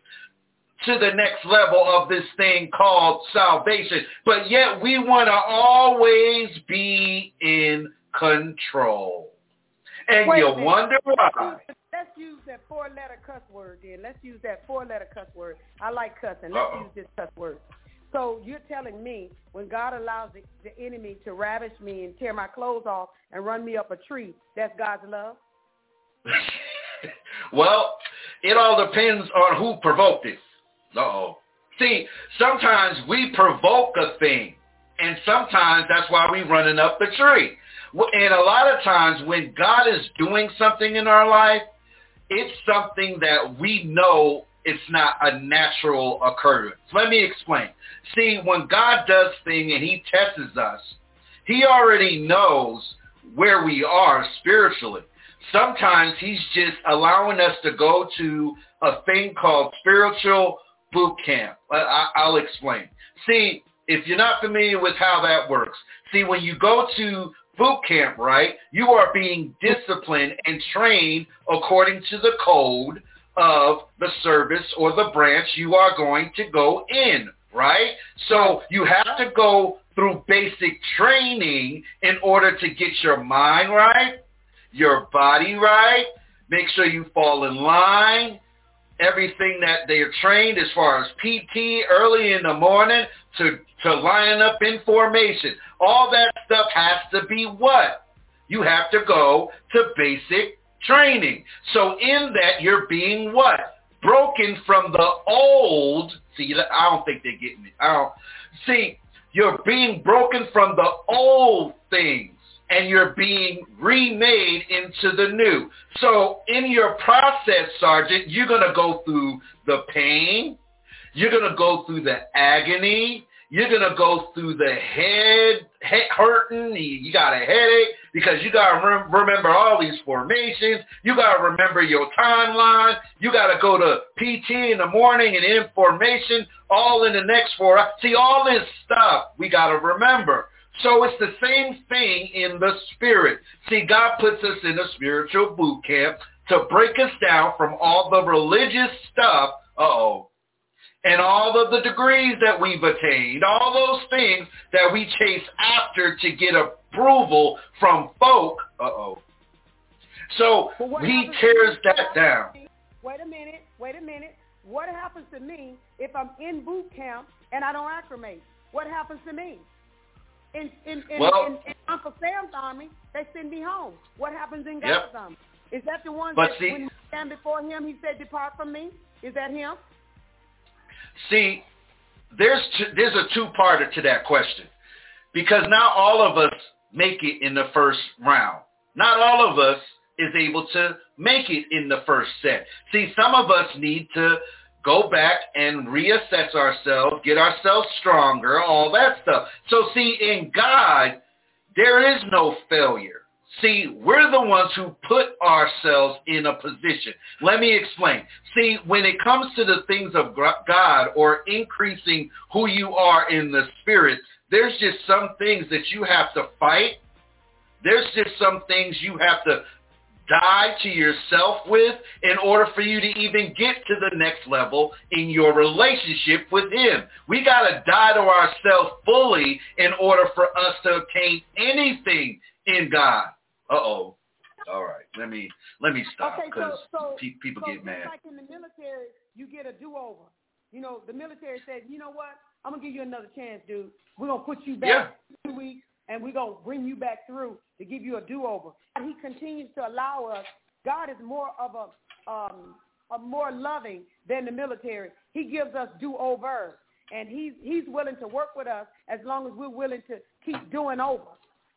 D: to the next level of this thing called salvation. But yet we want to always be in control. And
G: Wait
D: you wonder why.
G: Let's use that four-letter cuss word then. Let's use that four-letter cuss word. I like cussing. Let's
D: Uh-oh.
G: use this cuss word. So you're telling me when God allows the, the enemy to ravish me and tear my clothes off and run me up a tree, that's God's love?
D: well, it all depends on who provoked it. Uh-oh. See, sometimes we provoke a thing, and sometimes that's why we're running up the tree. And a lot of times when God is doing something in our life, it's something that we know it's not a natural occurrence. Let me explain. See, when God does thing and he tests us, he already knows where we are spiritually. Sometimes he's just allowing us to go to a thing called spiritual boot camp. I- I- I'll explain. See, if you're not familiar with how that works, see, when you go to boot camp, right, you are being disciplined and trained according to the code of the service or the branch you are going to go in, right? So you have to go through basic training in order to get your mind right, your body right, make sure you fall in line, everything that they're trained as far as PT early in the morning to, to line up in formation. All that stuff has to be what? You have to go to basic training. So in that, you're being what? Broken from the old. See, I don't think they're getting it. I don't. See, you're being broken from the old things and you're being remade into the new. So in your process, Sergeant, you're going to go through the pain. You're going to go through the agony. You're going to go through the head, head hurting. You got a headache because you got to rem- remember all these formations. You got to remember your timeline. You got to go to PT in the morning and in formation all in the next four. See, all this stuff we got to remember. So it's the same thing in the spirit. See, God puts us in a spiritual boot camp to break us down from all the religious stuff. Uh-oh and all of the degrees that we've attained, all those things that we chase after to get approval from folk. Uh-oh. So he tears that down.
G: Wait a minute. Wait a minute. What happens to me if I'm in boot camp and I don't acclimate? What happens to me? In in in,
D: Well-
G: in, in Uncle Sam's army, they send me home. What happens in
D: Yep.
G: God's army? Is that the one
D: But
G: that
D: see-
G: when you stand before him, he said, "Depart from me"? Is that him?
D: See, there's two, there's a two-parter to that question because not all of us make it in the first round. Not all of us is able to make it in the first set. See, some of us need to go back and reassess ourselves, get ourselves stronger, all that stuff. So see, in God, there is no failure. See, we're the ones who put ourselves in a position. Let me explain. See, when it comes to the things of God or increasing who you are in the spirit, there's just some things that you have to fight. There's just some things you have to die to yourself with in order for you to even get to the next level in your relationship with him. We got to die to ourselves fully in order for us to obtain anything in God. Uh-oh. All right. Let me let me stop
G: Okay, so
D: because
G: so
D: people
G: so
D: get mad.
G: like in the military, you get a do-over. You know, the military says, you know what? I'm gonna give you another chance, dude. We're gonna put you back two weeks, and we're gonna bring you back through to give you a do-over. And he continues to allow us. God is more of a um, a more loving than the military. He gives us do-overs, and he's he's willing to work with us as long as we're willing to keep doing over.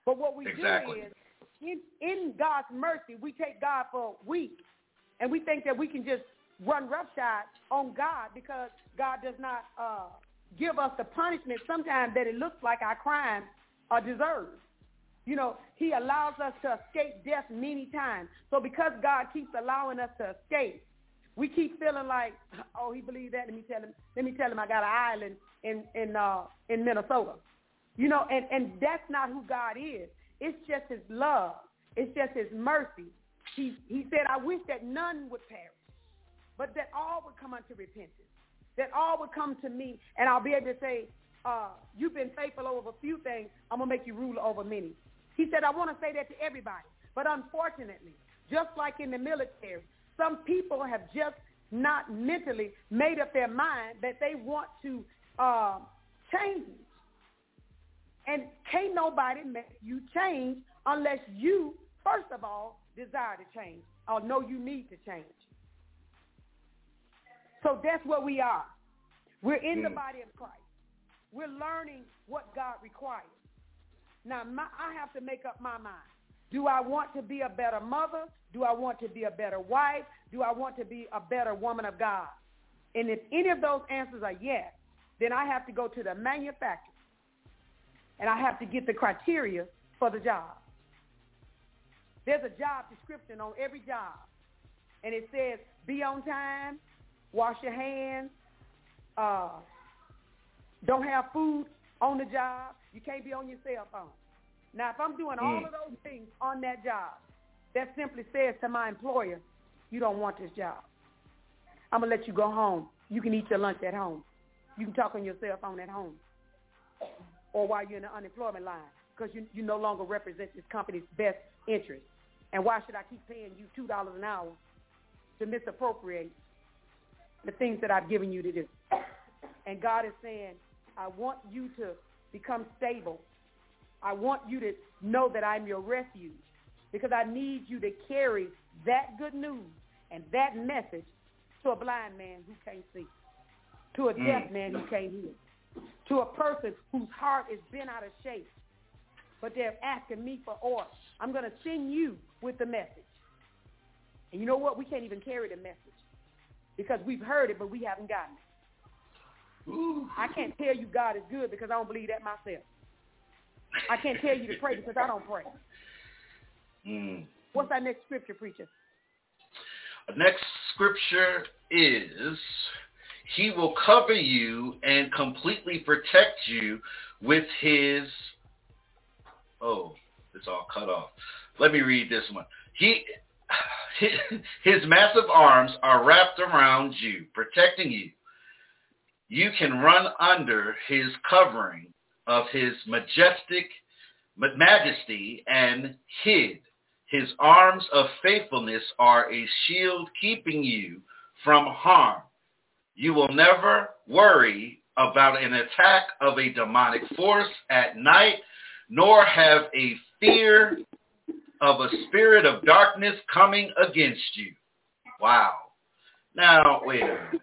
G: But what we
D: Exactly.
G: do is, in in God's mercy, we take God for weak, and we think that we can just run roughshod on God because God does not uh, give us the punishment sometimes that it looks like our crime are deserved. You know, he allows us to escape death many times. So because God keeps allowing us to escape, we keep feeling like, oh, he believed that. Let me tell him. Let me tell him I got an island in in uh, in Minnesota. You know, and and that's not who God is. It's just His love. It's just His mercy. He he said, I wish that none would perish, but that all would come unto repentance. that all would come to me and I'll be able to say, uh, you've been faithful over a few things, I'm going to make you ruler over many. He said, I want to say that to everybody. But unfortunately, just like in the military, some people have just not mentally made up their mind that they want to uh, change. And can't nobody make you change unless you, first of all, desire to change or know you need to change. So that's where we are. We're in the body of Christ. We're learning what God requires. Now, my, I have to make up my mind. Do I want to be a better mother? Do I want to be a better wife? Do I want to be a better woman of God? And if any of those answers are yes, then I have to go to the manufacturer and I have to get the criteria for the job. There's a job description on every job, and it says be on time, wash your hands, uh, don't have food on the job. You can't be on your cell phone. Now, if I'm doing all
D: Mm.
G: of those things on that job, that simply says to my employer, you don't want this job. I'm going to let you go home. You can eat your lunch at home. You can talk on your cell phone at home or while you're in the unemployment line because you, you no longer represent this company's best interest. And why should I keep paying you $2 an hour to misappropriate the things that I've given you to do? And God is saying, I want you to become stable. I want you to know that I'm your refuge because I need you to carry that good news and that message to a blind man who can't see, to a deaf
D: Mm.
G: man who can't hear, to a person whose heart is bent out of shape, but they're asking me for order. I'm going to send you with the message. And you know what? We can't even carry the message because we've heard it, but we haven't gotten it. I can't tell you God is good because I don't believe that myself. I can't tell you to pray because I don't pray.
D: Mm.
G: What's our next scripture, preacher?
D: The next scripture is, he will cover you and completely protect you with his, oh, it's all cut off. Let me read this one. He, his massive arms are wrapped around you, protecting you. You can run under his covering of his majestic majesty and hid. His arms of faithfulness are a shield keeping you from harm. You will never worry about an attack of a demonic force at night, nor have a fear of a spirit of darkness coming against you. Wow. Now, wait a minute.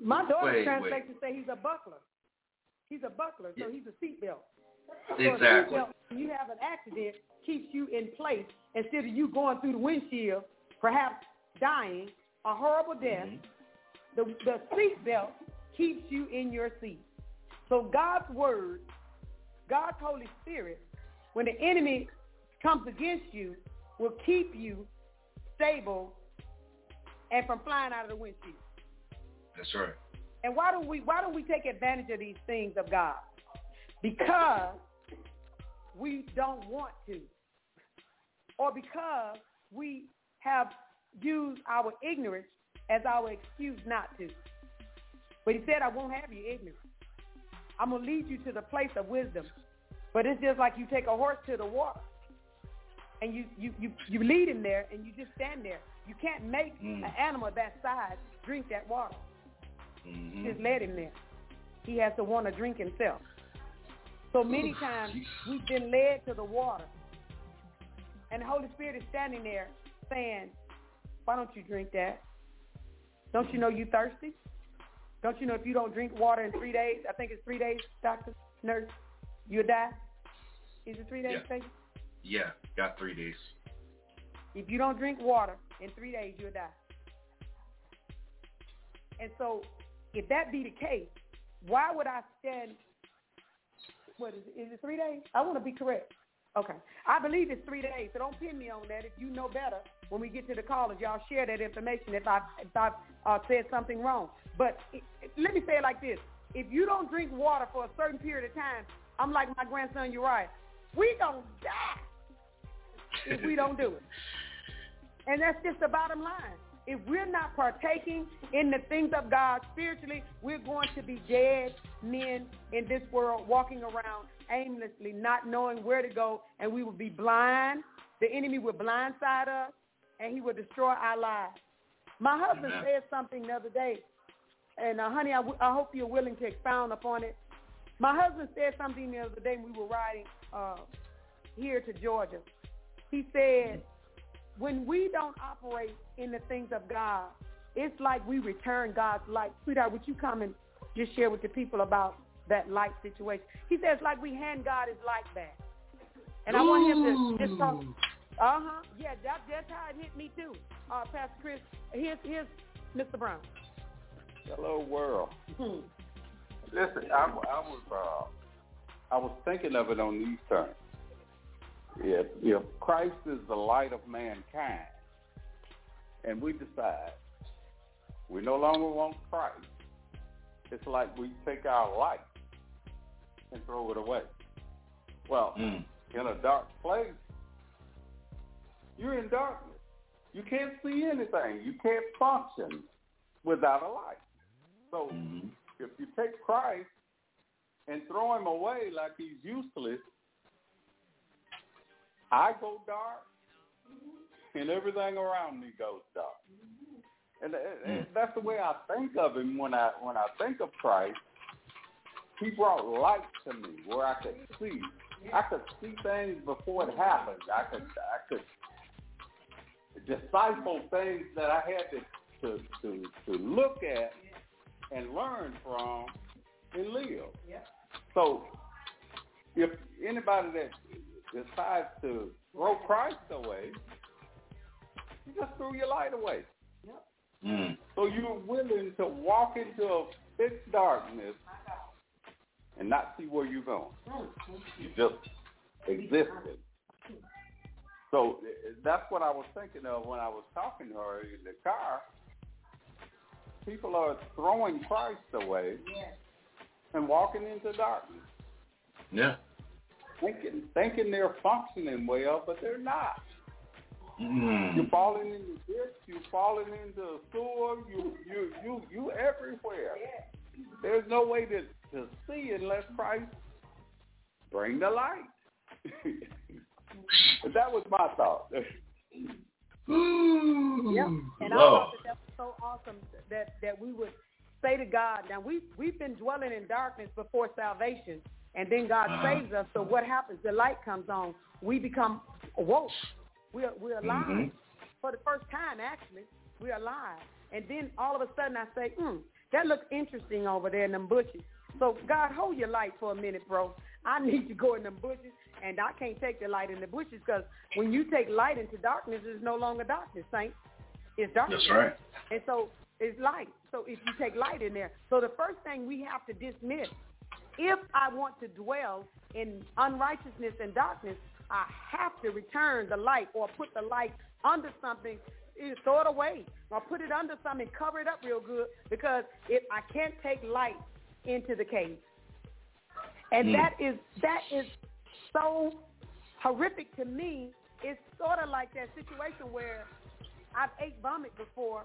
G: My daughter's
D: Wait,
G: translation say he's a buckler. He's a buckler, so he's a seatbelt. So a
D: Exactly.
G: seatbelt, you have an accident, keeps you in place instead of you going through the windshield, perhaps dying a horrible death. Mm-hmm. The, the seatbelt keeps you in your seat. So God's word, God's Holy Spirit, when the enemy comes against you, will keep you stable and from flying out of the windshield.
D: That's right.
G: And why don't we why don't we take advantage of these things of God? Because we don't want to. Or because we have used our ignorance as our excuse not to. But he said, I won't have you ignorant. I'm going to lead you to the place of wisdom. But it's just like you take a horse to the water. And you, you, you, you lead him there and you just stand there. You can't make
D: Mm.
G: an animal that size drink that water.
D: Mhm.
G: Just let him there. He has to want to drink himself. So many times we've been led to the water. And the Holy Spirit is standing there saying, why don't you drink that? Don't you know you thirsty? Don't you know if you don't drink water in three days, I think it's three days, doctor, nurse, you'll die? Is it three days,
D: Yeah. Yeah, got three days.
G: If you don't drink water in three days, you'll die. And so, if that be the case, why would I stand? What is it? Is it three days? I want to be correct. Okay, I believe it's three days. So don't pin me on that. If you know better, when we get to the college, y'all share that information. If I if I uh, said something wrong, but it, it- let me say it like this: If you don't drink water for a certain period of time, I'm like my grandson Uriah. We gonna die if we don't do it. And that's just the bottom line. If we're not partaking in the things of God spiritually, we're going to be dead men in this world walking around aimlessly, not knowing where to go, and we will be blind. The enemy will blindside us, and he will destroy our lives. My husband
D: Amen.
G: said something the other day, and uh, honey, I, w- I hope you're willing to expound upon it. My husband said something the other day when we were riding uh, here to Georgia. He said, when we don't operate in the things of God, it's like we return God's light. Sweetheart, would you come and just share with the people about that light situation? He says like we hand God his light back. And I want him to just talk. Uh-huh. Yeah, that, that's how it hit me too. Uh, Pastor Chris, here's, here's Mr. Brown.
H: Hello, world.
G: Hmm.
H: Listen, I, I was uh, I was thinking of it on these terms. If if Christ is the light of mankind, and we decide we no longer want Christ, it's like we take our light and throw it away. Well,
D: Mm.
H: in a dark place, you're in darkness. You can't see anything. You can't function without a light. So
D: Mhm.
H: if you take Christ and throw him away like he's useless, I go dark and everything around me goes dark. And, and- and that's the way I think of him when I when I think of Christ. He brought light to me where I could see. I could see things before it happened. I could I could decipher things that I had to to to, to look at and learn from and live. So if anybody that decides to throw Christ away, you just threw your light away.
D: Mm.
H: So you're willing to walk into a thick darkness and not see where you're going. You just existed. So that's what I was thinking of when I was talking to her in the car. People are throwing Christ away and walking into darkness,
D: Yeah.
H: Thinking thinking they're functioning well, but they're not. You're
D: Mm.
H: falling into the ditch. You're falling into a sewer. You you you you everywhere. There's no way to to see unless Christ bring the light. but that was my thought.
G: Yep. And I thought that that was so awesome that that we would say to God, now we we've been dwelling in darkness before salvation, and then God
D: Uh-huh.
G: saves us. So what happens? The light comes on. We become awoke. We're we're alive
D: Mhm.
G: for the first time. Actually, we're alive. And then all of a sudden, I say, hmm, that looks interesting over there in them bushes. So God, hold your light for a minute, bro. I need to go in them bushes, and I can't take the light in the bushes because when you take light into darkness, it's no longer darkness, saints. It's darkness.
D: That's right.
G: And so it's light. So if you take light in there, so the first thing we have to dismiss, if I want to dwell in unrighteousness and darkness, I have to return the light or put the light under something, throw it away or put it under something, cover it up real good because if I can't take light into the cave. And
D: Mm.
G: that is that is so horrific to me. It's sort of like that situation where I've ate vomit before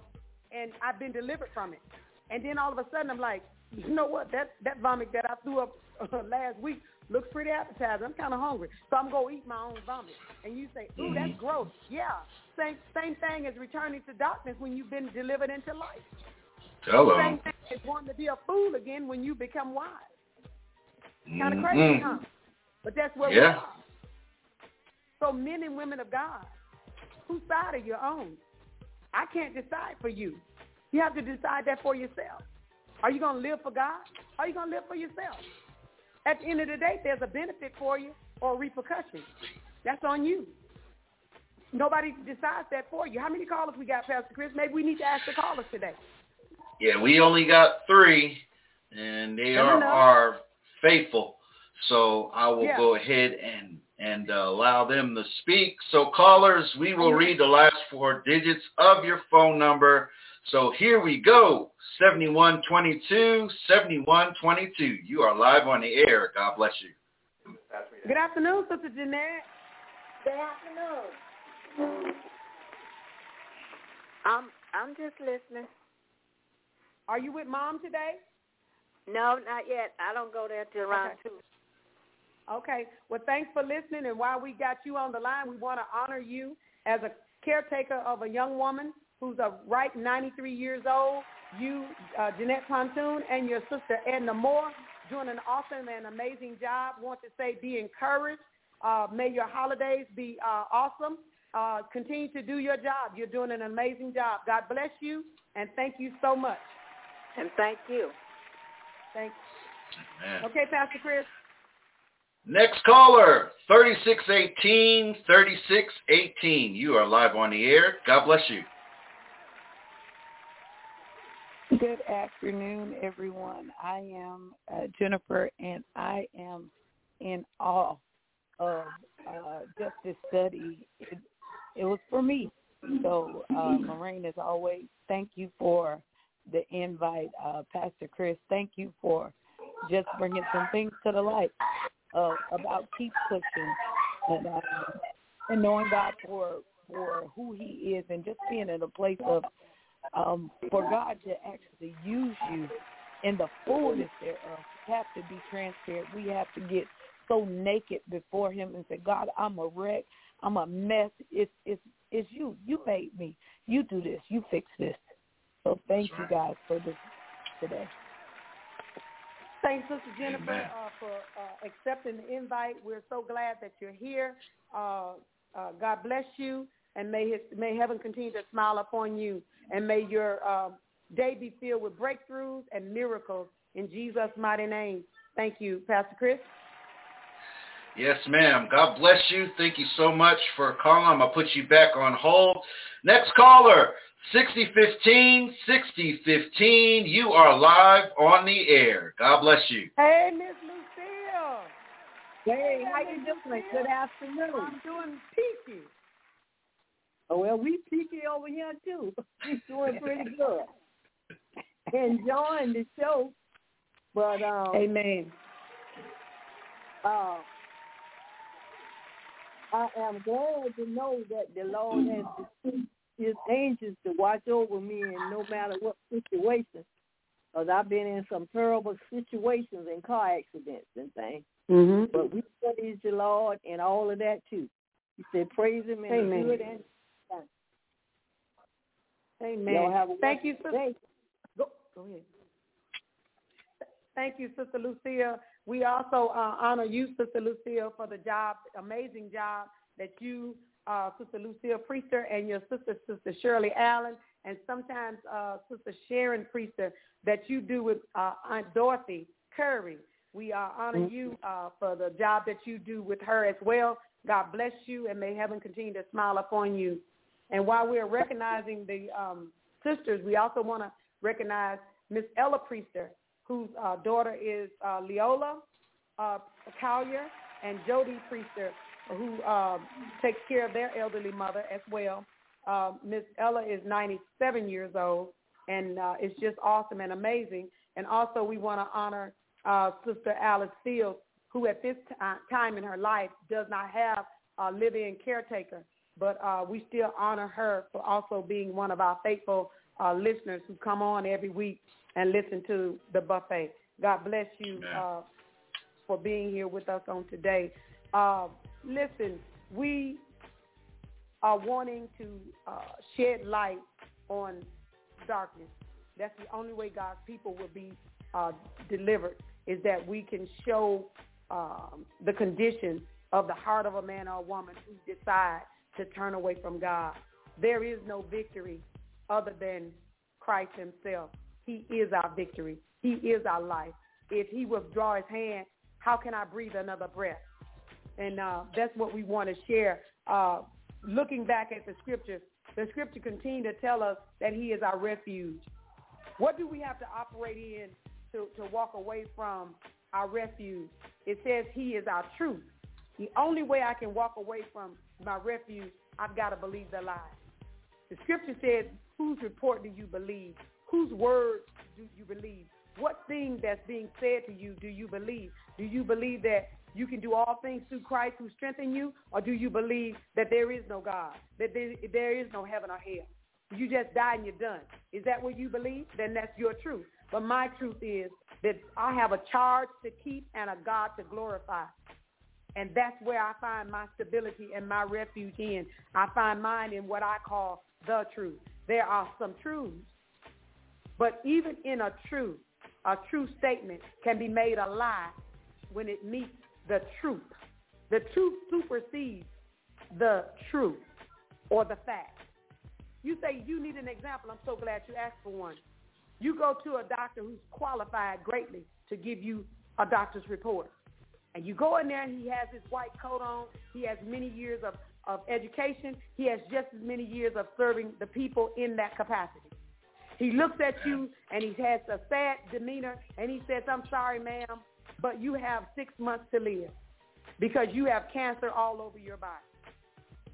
G: and I've been delivered from it. And then all of a sudden I'm like, you know what? That that vomit that I threw up last week looks pretty appetizing. I'm kind of hungry, so I'm gonna eat my own vomit. And you say, ooh, that's
D: Mhm.
G: gross. Yeah, same same thing as returning to darkness when you've been delivered into light.
D: Hello.
G: Same thing as wanting to be a fool again when you become wise. Kind of crazy,
D: Mhm.
G: huh? But that's where we
D: Yeah.
G: are. So men and women of God, whose side are you on? I can't decide for you. You have to decide that for yourself. Are you going to live for God? Are you going to live for yourself? At the end of the day, there's a benefit for you or a repercussion. That's on you. Nobody decides that for you. How many callers we got, Pastor Chris? Maybe we need to ask the callers today.
D: Yeah, we only got three, and they are are faithful. So I will
G: Yeah.
D: go ahead and and uh, allow them to speak. So callers, we will read the last four digits of your phone number. So here we go. 7122, 7122. You are live on the air. God bless you.
G: Good afternoon, Sister Jeanette. Good afternoon. I'm
I: I'm just listening.
G: Are you with mom today?
I: No, not yet. I don't go there till around
G: Okay.
I: two.
G: Okay. Well, thanks for listening. And while we got you on the line, we want to honor you as a caretaker of a young woman who's a right 93 years old. You, uh, Jeanette Pontoon, and your sister Edna Moore doing an awesome and amazing job. Want to say be encouraged. Uh, may your holidays be uh, awesome. Uh, continue to do your job. You're doing an amazing job. God bless you, and thank you so much.
I: And thank you.
G: Thanks.
D: Man.
G: Okay, Pastor Chris.
D: Next caller, 3618, 3618. You are live on the air. God bless you.
J: Good afternoon, everyone. I am uh, Jennifer, and I am in awe of uh, just this study. It, it was for me. So, uh, Lorraine, as always, thank you for the invite. Uh, Pastor Chris, thank you for just bringing some things to the light uh, about keep pushing and uh, and knowing God for for who He is, and just being in a place of um, for God to actually use you in the fullness thereof. We have to be transparent. We have to get so naked before Him and say, God, I'm a wreck. I'm a mess. It's it's it's you. You made me. You do this. You fix this. So thank you guys for this today.
G: Thanks, Sister Jennifer, uh, for uh, accepting the invite. We're so glad that you're here. Uh, uh, God bless you, and may his, may heaven continue to smile upon you, and may your uh, day be filled with breakthroughs and miracles in Jesus' mighty name. Thank you, Pastor Chris.
D: Yes, ma'am. God bless you. Thank you so much for calling. I'm going to put you back on hold. Next caller, 6015, 6015. You are live on the air. God bless you.
G: Hey, Miss Lucille.
K: Hey, how you doing?
G: Lucille.
K: Good afternoon.
G: I'm doing peachy.
K: Oh, well, we peaky over here too. We're doing pretty good. Enjoying the show, but um,
G: Amen.
K: uh, I am glad to know that the Lord has sent His angels to watch over me, and no matter what situation, because I've been in some terrible situations and car accidents and things.
G: Mm-hmm.
K: But we praise the Lord and all of that too. He said, praise Him in
G: Amen.
K: the good and.
G: Amen.
K: Y'all have a
G: Thank you, sister. Go, go ahead. Thank you, Sister Lucille. We also uh, honor you, Sister Lucia, for the job, amazing job that you, uh, Sister Lucia Priester, and your sister, Sister Shirley Allen, and sometimes uh, Sister Sharon Priester, that you do with uh, Aunt Dorothy Curry. We uh, honor you uh, for the job that you do with her as well. God bless you, and may heaven continue to smile upon you. And while we're recognizing the um, sisters, we also want to recognize Miss Ella Priester, whose uh, daughter is uh, Leola uh, Collier, and Jody Priester, who uh, takes care of their elderly mother as well. Uh, Miss Ella is 97 years old, and uh, it's just awesome and amazing. And also, we want to honor uh, Sister Alice Fields, who at this t- time in her life does not have a living caretaker, but uh, we still honor her for also being one of our faithful uh, listeners who come on every week and listen to the buffet. God bless you uh, for being here with us on today. Uh, listen, we are wanting to uh, shed light on darkness. That's the only way God's people will be uh, delivered is that we can show um, the condition of the heart of a man or a woman who decide to turn away from God. There is no victory other than Christ himself. He is our victory. He is our life. If he withdraw his hand, how can I breathe another breath? And uh, that's what we want to share. Uh, looking back at the scripture, the scripture continue to tell us that he is our refuge. What do we have to operate in to, to walk away from our refuge? It says he is our truth. The only way I can walk away from my refuge, I've got to believe the lie. The scripture says, whose report do you believe? Whose word do you believe? What thing that's being said to you do you believe? Do you believe that you can do all things through Christ who strengthens you? Or do you believe that there is no God, that there, there is no heaven or hell? you just die and you're done. Is that what you believe? Then that's your truth. But my truth is that I have a charge to keep and a God to glorify. And that's where I find my stability and my refuge in. I find mine in what I call the truth. There are some truths, but even in a truth, a true statement can be made a lie when it meets the truth. The truth supersedes the truth or the fact. You say you need an example. I'm so glad you asked for one. You go to a doctor who's qualified greatly to give you a doctor's report. And you go in there and he has his white coat on. He has many years of, of education. He has just as many years of serving the people in that capacity. He looks at you and he has a sad demeanor and he says, I'm sorry, ma'am, but you have six months to live because you have cancer all over your body.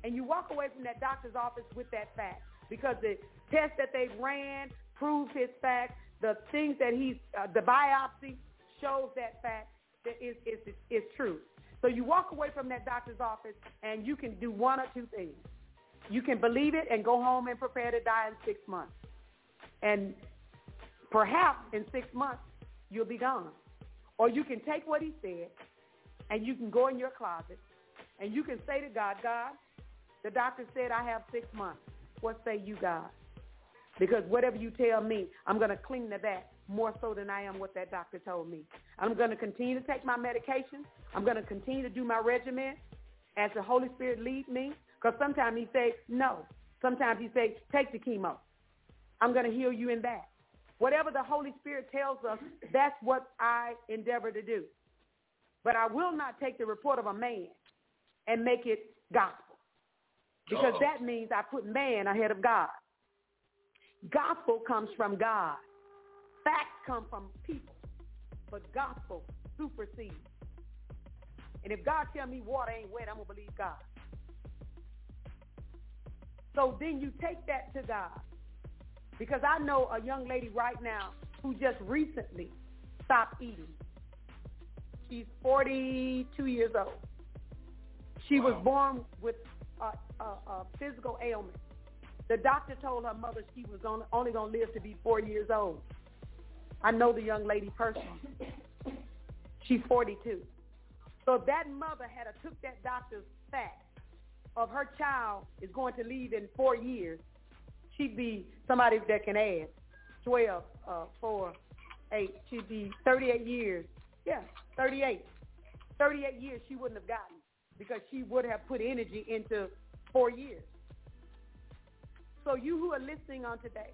G: And you walk away from that doctor's office with that fact because the test that they ran proves his fact. The things that he's, uh, the biopsy shows that fact that is, is, is, true. So you walk away from that doctor's office and you can do one or two things. You can believe it and go home and prepare to die in six months. And perhaps in six months, you'll be gone. Or you can take what he said and you can go in your closet and you can say to God, God, the doctor said I have six months. What say you, God? Because whatever you tell me, I'm going to cling to that more so than I am what that doctor told me. I'm going to continue to take my medication. I'm going to continue to do my regimen as the Holy Spirit leads me. Because sometimes he say no. Sometimes he say take the chemo. I'm going to heal you in that. Whatever the Holy Spirit tells us, that's what I endeavor to do. But I will not take the report of a man and make it gospel. Because Uh-oh. that means I put man ahead of God. Gospel comes from God. Facts come from people. But gospel supersedes. And if God tell me water ain't wet, I'm going to believe God. So then you take that to God. Because I know a young lady right now who just recently stopped eating. She's 42 years old. She wow. was born with a, a, a physical ailment. The doctor told her mother she was on, only going to live to be four years old. I know the young lady personally. She's 42. So if that mother had a took that doctor's fact of her child is going to leave in four years, she'd be somebody that can add 12, uh, 4, 8. She'd be 38 years. Yeah, 38. 38 years she wouldn't have gotten because she would have put energy into four years. So you who are listening on today,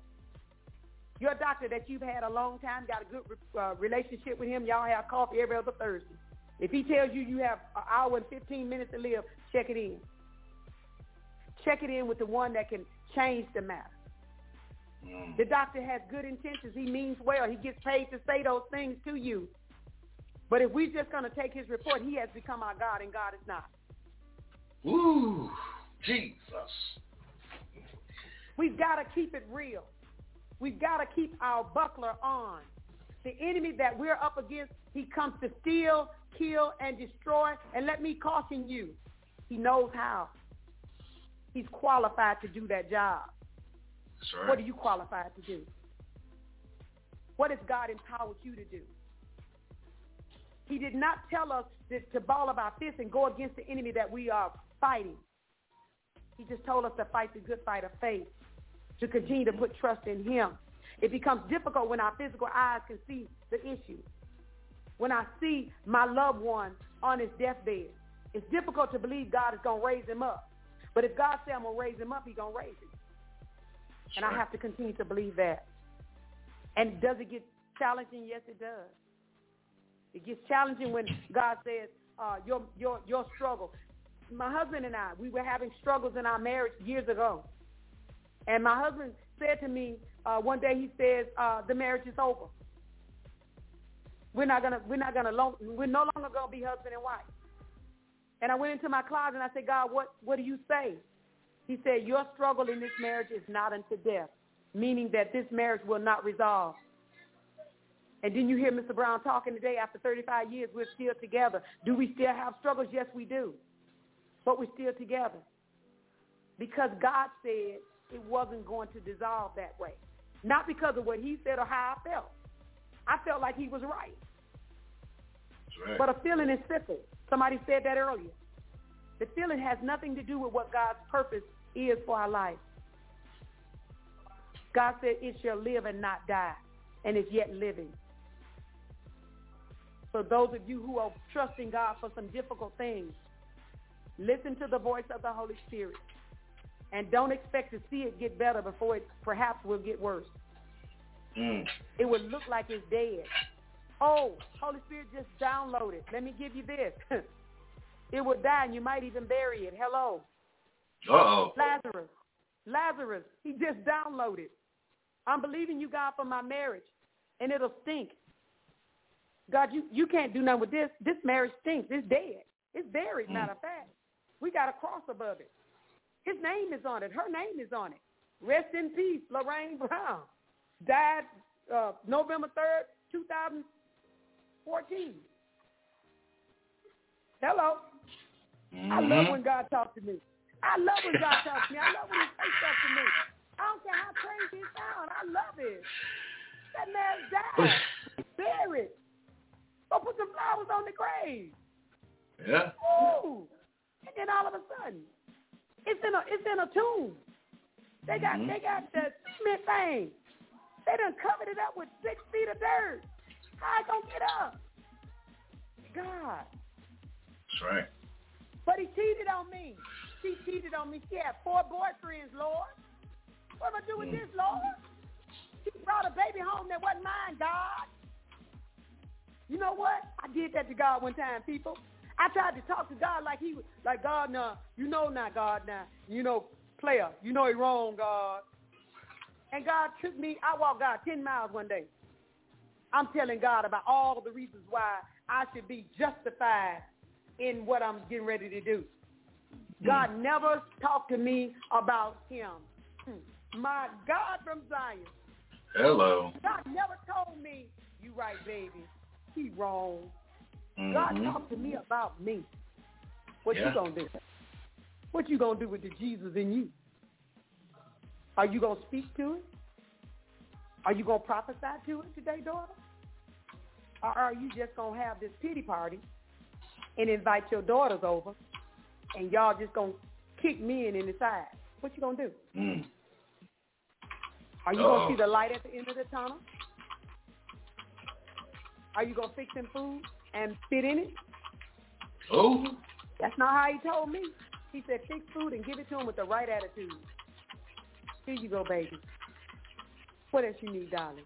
G: your doctor that you've had a long time, got a good uh, relationship with him, y'all have coffee every other Thursday. If he tells you you have an hour and 15 minutes to live, check it in. Check it in with the one that can change the matter. Mm. The doctor has good intentions. He means well. He gets paid to say those things to you. But if we're just going to take his report, he has become our God and God is not.
D: Ooh, Jesus.
G: We've got to keep it real. We've got to keep our buckler on. The enemy that we're up against, he comes to steal, kill, and destroy. And let me caution you, he knows how. He's qualified to do that job.
D: Right.
G: What are you qualified to do? What has God empowered you to do? He did not tell us to, to ball up our fists and go against the enemy that we are fighting. He just told us to fight the good fight of faith, to continue to put trust in him. It becomes difficult when our physical eyes can see the issue. When I see my loved one on his deathbed, it's difficult to believe God is going to raise him up. But if God said I'm going to raise him up, he's going to raise him. And I have to continue to believe that. And does it get challenging? Yes, it does. It gets challenging when God says, uh, your, your, your struggle. My husband and I, we were having struggles in our marriage years ago. And my husband said to me uh, one day, he says, uh, the marriage is over. We're not gonna, we're not gonna, long, we're no longer gonna be husband and wife. And I went into my closet and I said, God, what, what do you say? He said, your struggle in this marriage is not unto death, meaning that this marriage will not resolve. And then you hear Mr. Brown talking today after 35 years, we're still together. Do we still have struggles? Yes, we do. But we're still together. Because God said it wasn't going to dissolve that way. Not because of what he said or how I felt. I felt like he was right.
D: right.
G: But a feeling is fickle. Somebody said that earlier. The feeling has nothing to do with what God's purpose is for our life. God said it shall live and not die, and is yet living. So those of you who are trusting God for some difficult things, listen to the voice of the Holy Spirit. And don't expect to see it get better before it perhaps will get worse.
D: Mm.
G: It would look like it's dead. Oh, Holy Spirit just downloaded. Let me give you this. it would die and you might even bury it. Hello.
D: Uh-oh.
G: Lazarus. Lazarus. He just downloaded. I'm believing you, God, for my marriage. And it'll stink. God, you, you can't do nothing with this. This marriage stinks. It's dead. It's buried, matter of fact. We got a cross above it. His name is on it. Her name is on it. Rest in peace, Lorraine Brown. Died uh, November 3rd, 2014. Hello.
D: Mm-hmm.
G: I love when God talks to me. I love when God talks to me. I love when he says stuff to me. I don't care how crazy it sounds. I love it. That man died. Buried. Go put some flowers on the grave.
D: Yeah.
G: Ooh. And then all of a sudden, it's in a it's in a tomb. They got
D: Mhm.
G: they got the cement thing. They done covered it up with six feet of dirt. How it gonna get up? God.
D: That's right.
G: But he cheated on me. She cheated on me. She had four boyfriends, Lord. What am I do with
D: Mm.
G: this, Lord? She brought a baby home that wasn't mine, God. You know what? I did that to God one time, people. I tried to talk to God like he was like God now. You know not God now. You know, player. You know he wrong, God. And God took me. I walked God ten miles one day. I'm telling God about all the reasons why I should be justified in what I'm getting ready to do. God never talked to me about him. Hmm. My God from Zion.
D: Hello.
G: God never told me, you right, baby. He wrong. God
D: Mhm.
G: talked to me about me. What
D: Yeah.
G: you gonna do? What you gonna do with the Jesus in you? Are you gonna speak to it? Are you gonna prophesy to it today, daughter? Or are you just gonna have this pity party and invite your daughters over and y'all just gonna kick men in the side? What you gonna do?
D: Mm.
G: Are you
D: Uh-oh.
G: gonna see the light at the end of the tunnel? Are you gonna fix some food and fit in it?
D: Oh.
G: That's not how he told me. He said fix food and give it to him with the right attitude. Here you go, baby. What else you need, darling?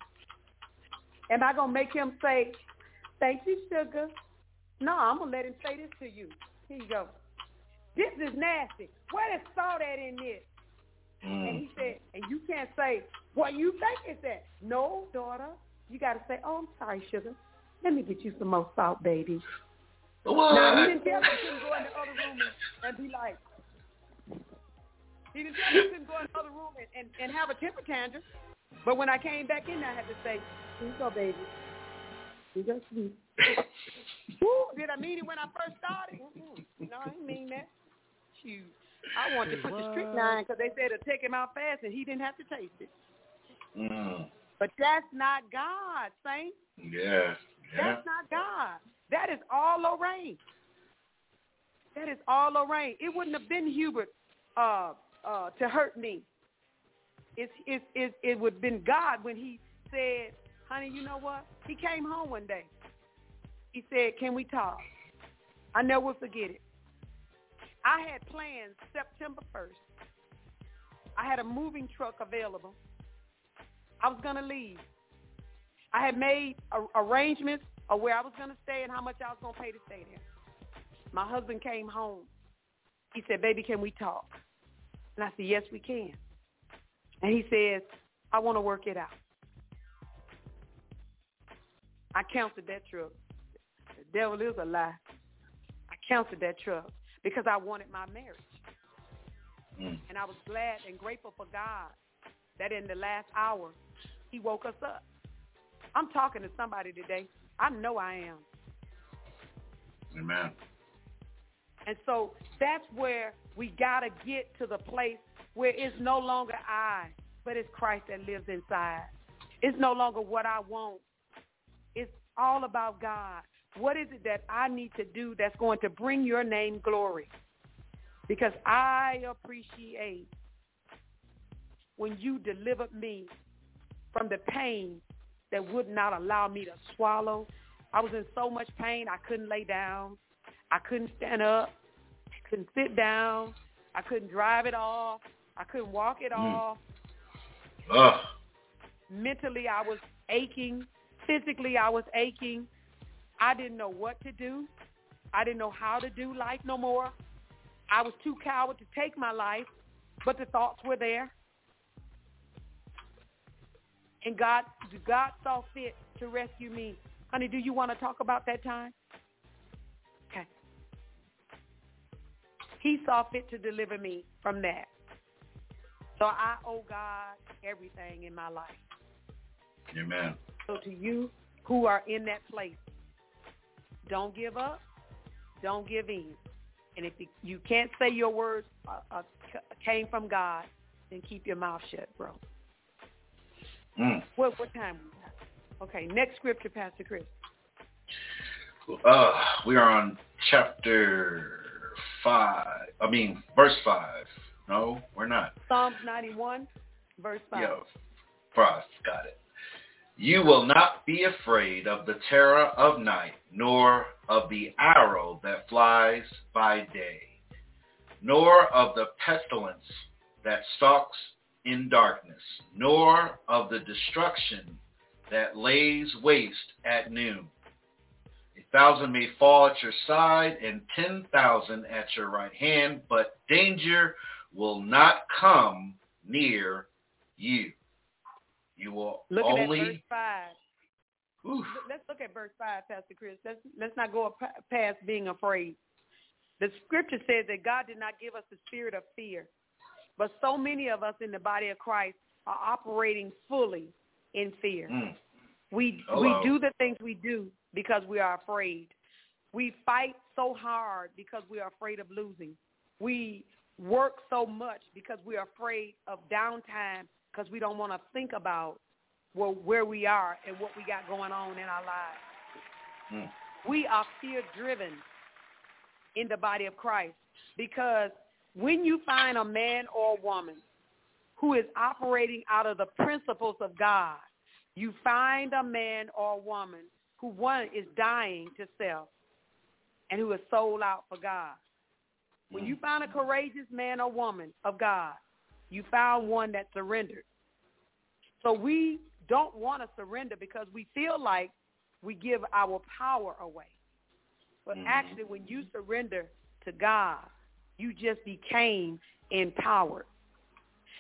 G: Am I gonna make him say, "Thank you, sugar"? No, I'm gonna let him say this to you. Here you go. This is nasty. Where is salt at in this? And
D: Mm.
G: he said, and you can't say, what you think is that? No, daughter. You got to say, oh, I'm sorry, sugar. Let me get you some more salt, baby.
D: What?
G: Now, he didn't tell me he couldn't go in the other room and, and be like, he didn't tell me he couldn't go in the other room and, and, and have a temper tantrum. But when I came back in, I had to say, here you go, baby. Here you go, sweet. Woo, did I mean it when I first started? Mm-mm. No, I didn't mean that. Shoot. I wanted to put the strychnine because they said it'll take him out fast and he didn't have to taste it.
D: Mm.
G: But that's not God, Saint.
D: Yeah. Yeah.
G: That's not God. That is all Lorraine. That is all Lorraine. It wouldn't have been Hubert uh, uh, to hurt me. It's, it's, it's, it would have been God when he said, honey, you know what? He came home one day. He said, can we talk? I never will forget it. I had plans September 1st. I had a moving truck available. I was going to leave. I had made a- arrangements of where I was going to stay and how much I was going to pay to stay there. My husband came home. He said, baby, can we talk? And I said, yes, we can. And he says, I want to work it out. I counted that truck. The devil is a lie. I counted that truck because I wanted my marriage.
D: Mm.
G: And I was glad and grateful for God that in the last hour, he woke us up. I'm talking to somebody today. I know I am.
D: Amen.
G: And so that's where we got to get to the place where it's no longer I, but it's Christ that lives inside. It's no longer what I want. It's all about God. What is it that I need to do that's going to bring your name glory? Because I appreciate when you delivered me from the pain that would not allow me to swallow. I was in so much pain I couldn't lay down. I couldn't stand up. I couldn't sit down. I couldn't drive it off. I couldn't walk it
D: Mm.
G: off.
D: Ugh.
G: Mentally, I was aching. Physically, I was aching. I didn't know what to do. I didn't know how to do life no more. I was too coward to take my life, but the thoughts were there. And God, God saw fit to rescue me. Honey, do you want to talk about that time? Okay. He saw fit to deliver me from that. So I owe God everything in my life.
D: Amen.
G: So to you who are in that place, don't give up. Don't give in. And if you can't say your words uh, uh, came from God, then keep your mouth shut, bro.
D: Mm.
G: What what time? Okay, next scripture, Pastor Chris.
D: Uh, we are on chapter five. I mean, verse five. No, we're not.
G: Psalms 91, verse 5.
D: Yo, five. Got it. You will not be afraid of the terror of night, nor of the arrow that flies by day, nor of the pestilence that stalks in darkness, nor of the destruction that lays waste at noon. A thousand may fall at your side and ten thousand at your right hand, but danger will not come near you. You will
G: Looking
D: only
G: at verse 5. L- Let's look at verse 5, Pastor Chris. Let's, let's not go past being afraid. The scripture says that God did not give us the spirit of fear. But so many of us in the body of Christ are operating fully in fear.
D: Mm.
G: We
D: Hello.
G: we do the things we do because we are afraid. We fight so hard because we are afraid of losing. We work so much because we are afraid of downtime because we don't want to think about well, where we are and what we got going on in our lives.
D: Mm.
G: We are fear driven in the body of Christ because when you find a man or a woman who is operating out of the principles of God, you find a man or a woman who one is dying to self and who is sold out for God. When you find a courageous man or woman of God, you found one that surrendered. So we don't want to surrender because we feel like we give our power away. But
D: Mhm.
G: actually, when you surrender to God, you just became empowered.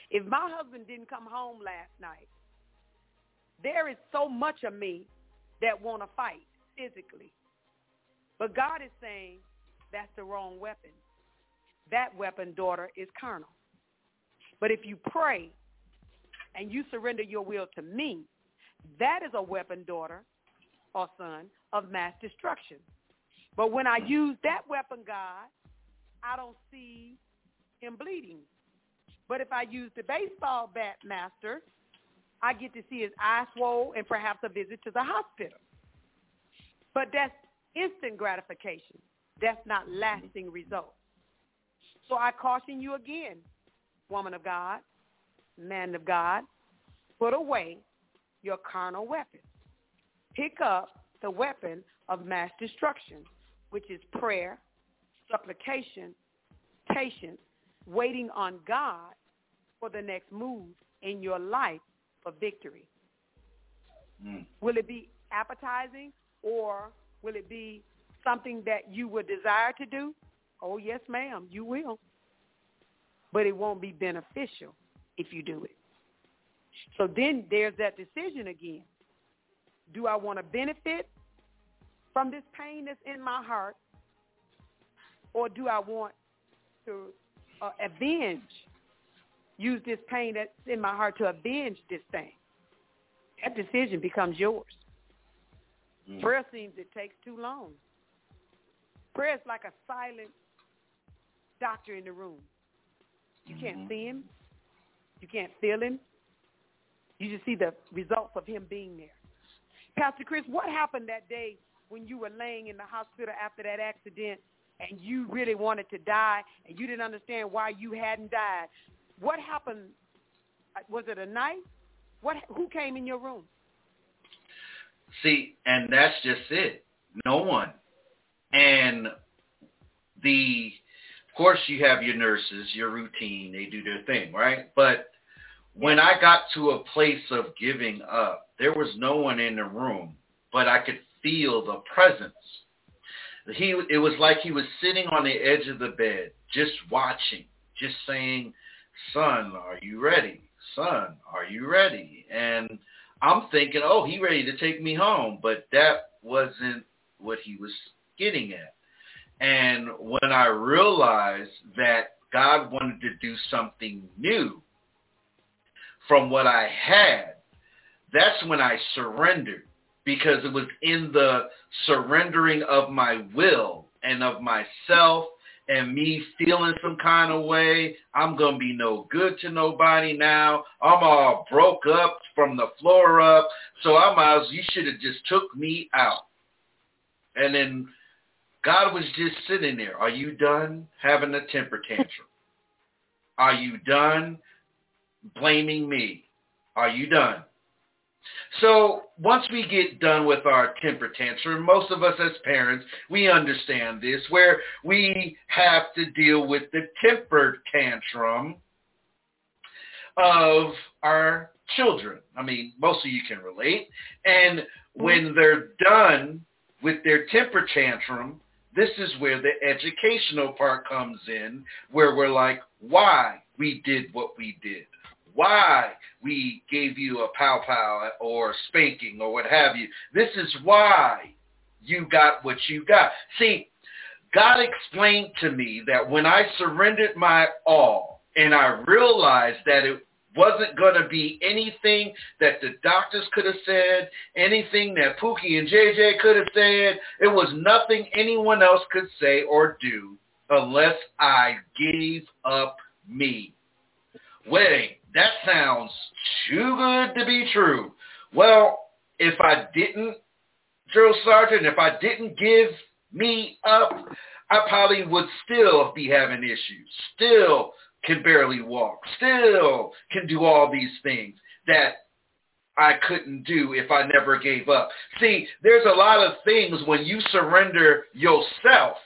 G: If my husband didn't come home last night, there is so much of me that want to fight physically. But God is saying that's the wrong weapon. That weapon, daughter, is carnal. But if you pray and you surrender your will to me, that is a weapon, daughter or son, of mass destruction. But when I use that weapon, God, I don't see him bleeding. But if I use the baseball bat, master, I get to see his eye swole and perhaps a visit to the hospital. But that's instant gratification. That's not lasting results. So I caution you again, woman of God, man of God, put away your carnal weapon. Pick up the weapon of mass destruction, which is prayer, supplication, patience, waiting on God for the next move in your life for victory.
D: Mm.
G: Will it be appetizing or will it be something that you would desire to do? Oh, yes, ma'am, you will. But it won't be beneficial if you do it. So then there's that decision again. Do I want to benefit from this pain that's in my heart or do I want to uh, avenge, use this pain that's in my heart to avenge this thing? That decision becomes yours.
D: Mm.
G: Prayer seems it takes too long. Prayer is like a silent doctor in the room. You can't
D: Mhm.
G: see him. You can't feel him. You just see the results of him being there. Pastor Chris, what happened that day when you were laying in the hospital after that accident and you really wanted to die and you didn't understand why you hadn't died? What happened? Was it a night? What? Who came in your room?
D: See, and that's just it. No one. And the, of course, you have your nurses, your routine. They do their thing, right? But when I got to a place of giving up, there was no one in the room, but I could feel the presence. He, it was like he was sitting on the edge of the bed, just watching, just saying, son, are you ready? Son, are you ready? And I'm thinking, oh, he ready to take me home, but that wasn't what he was getting at. And when I realized that God wanted to do something new from what I had, that's when I surrendered because it was in the surrendering of my will and of myself and me feeling some kind of way. I'm going to be no good to nobody now. I'm all broke up from the floor up. So I'm as you should have just took me out. And then God was just sitting there. Are you done having a temper tantrum? Are you done blaming me? Are you done? So once we get done with our temper tantrum, most of us as parents, we understand this, where we have to deal with the temper tantrum of our children. I mean, most of you can relate. And when they're done with their temper tantrum, this is where the educational part comes in, where we're like, why we did what we did why we gave you a pow pow or spanking or what have you. This is why you got what you got. See, God explained to me that when I surrendered my all and I realized that it wasn't going to be anything that the doctors could have said, anything that Pookie and JJ could have said. It was nothing anyone else could say or do unless I gave up me. Wait, that sounds too good to be true. Well, if I didn't, drill sergeant, if I didn't give me up, I probably would still be having issues, still can barely walk, still can do all these things that I couldn't do if I never gave up. See, there's a lot of things when you surrender yourself,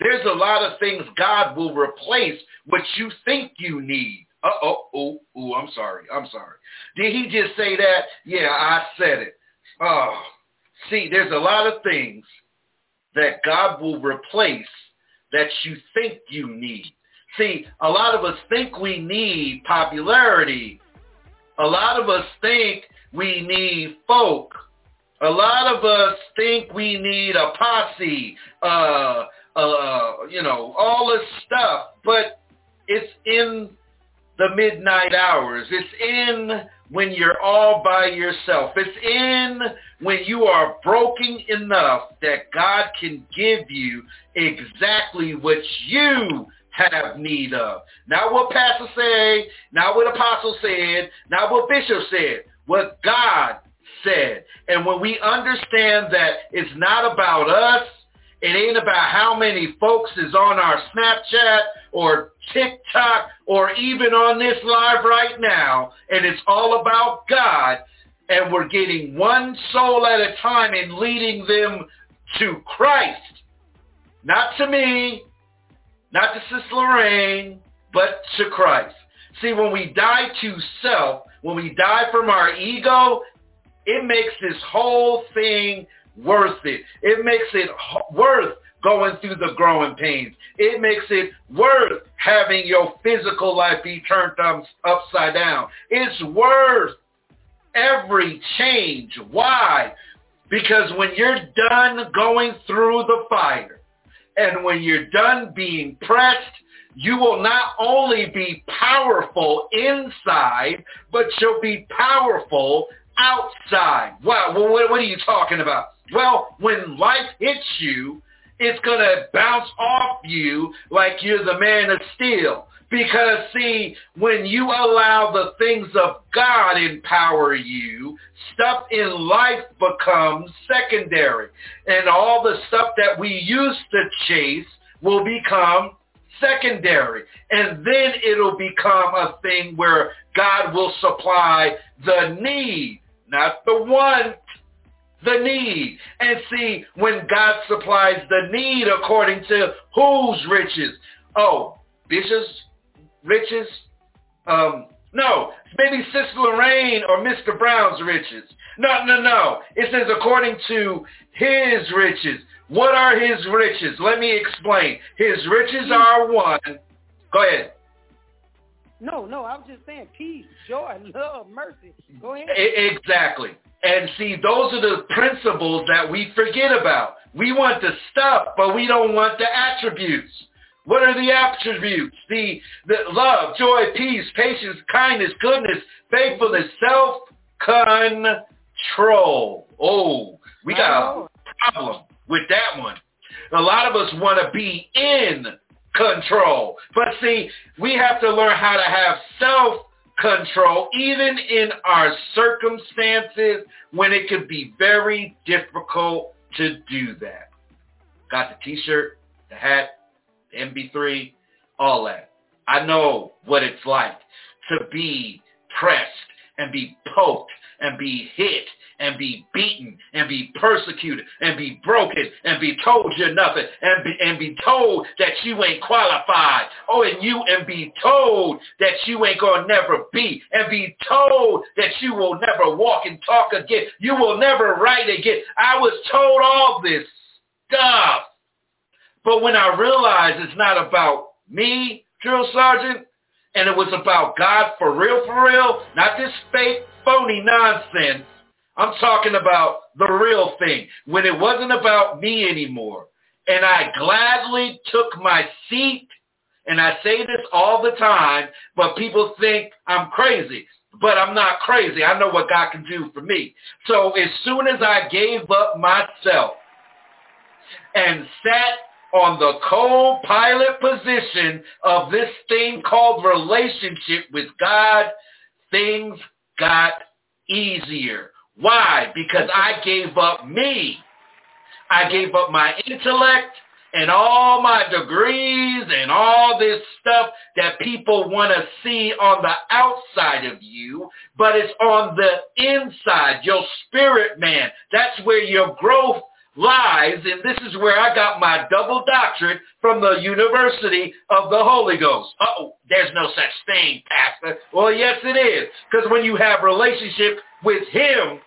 D: there's a lot of things God will replace what you think you need. Uh-oh, oh, oh, I'm sorry, I'm sorry. Did he just say that? Yeah, I said it. Oh, see, there's a lot of things that God will replace that you think you need. See, a lot of us think we need popularity. A lot of us think we need folk. A lot of us think we need a posse, uh, uh, you know, all this stuff. But it's in the midnight hours. It's in when you're all by yourself. It's in when you are broken enough that God can give you exactly what you have need of. Not what pastor said, not what apostle said, not what bishop said, what God said. And when we understand that it's not about us, it ain't about how many folks is on our Snapchat or TikTok or even on this live right now. And it's all about God. And we're getting one soul at a time and leading them to Christ. Not to me, not to Sister Lorraine, but to Christ. See, when we die to self, when we die from our ego, it makes this whole thing worth it. It makes it worth going through the growing pains. It makes it worth having your physical life be turned upside down. It's worth every change. Why? Because when you're done going through the fire and when you're done being pressed, you will not only be powerful inside, but you'll be powerful outside. Wow, well, what, what are you talking about? Well, when life hits you, it's going to bounce off you like you're the man of steel Because see, when you allow the things of God empower you, stuff in life becomes secondary. And all the stuff that we used to chase will become secondary. And then it'll become a thing where God will supply the need, not the want, the need. And see, when God supplies the need according to whose riches? Oh, Bishop's riches? Um, no, maybe Sister Lorraine or Mr. Brown's riches. No, no, no. It says according to his riches. What are his riches? Let me explain. His riches are one. Go ahead.
G: No, no, I was just saying peace, joy, love, mercy. Go ahead.
D: Exactly. And see, those are the principles that we forget about. We want the stuff, but we don't want the attributes. What are the attributes? The, the love, joy, peace, patience, kindness, goodness, faithfulness, self-control. Oh, we got a problem with that one. A lot of us want to be in control. But see, we have to learn how to have self-control even in our circumstances when it could be very difficult to do that. Got the t-shirt, the hat, the MB3, all that. I know what it's like to be pressed and be poked and be hit and be beaten and be persecuted and be broken and be told you're nothing and be, and be told that you ain't qualified. Oh, and you and be told that you ain't going to never be and be told that you will never walk and talk again. You will never write again. I was told all this stuff. But when I realized it's not about me, drill sergeant, and it was about God for real, for real, not this fake, phony nonsense, I'm talking about the real thing, when it wasn't about me anymore. And I gladly took my seat, and I say this all the time, but people think I'm crazy. But I'm not crazy. I know what God can do for me. So as soon as I gave up myself and sat on the co-pilot position of this thing called relationship with God, things got easier. Why? Because I gave up me. I gave up my intellect and all my degrees and all this stuff that people want to see on the outside of you, but it's on the inside, your spirit man. That's where your growth lies, and this is where I got my double doctorate from the University of the Holy Ghost. oh there's no such thing, Pastor. Well, yes, it is. Because when you have relationship with him,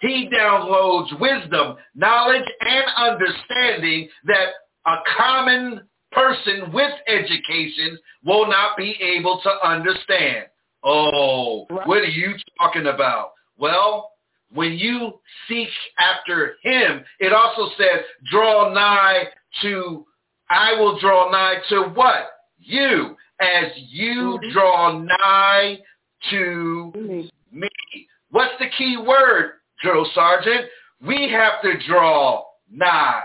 D: he downloads wisdom, knowledge, and understanding that a common person with education will not be able to understand. Oh, what are you talking about? Well, when you seek after him, it also says, draw nigh to, I will draw nigh to what? You, as you mm-hmm. draw nigh to mm-hmm. me. What's the key word, drill sergeant? We have to draw nigh.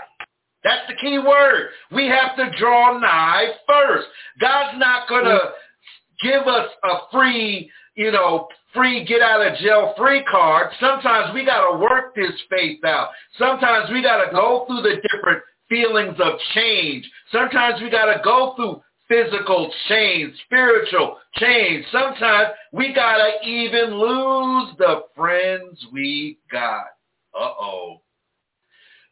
D: That's the key word. We have to draw nigh first. God's not going to mm-hmm. give us a free, you know, free get out of jail free card. Sometimes we got to work this faith out. Sometimes we got to go through the different feelings of change. Sometimes we got to go through physical change, spiritual change. Sometimes we got to even lose the friends we got. Uh-oh.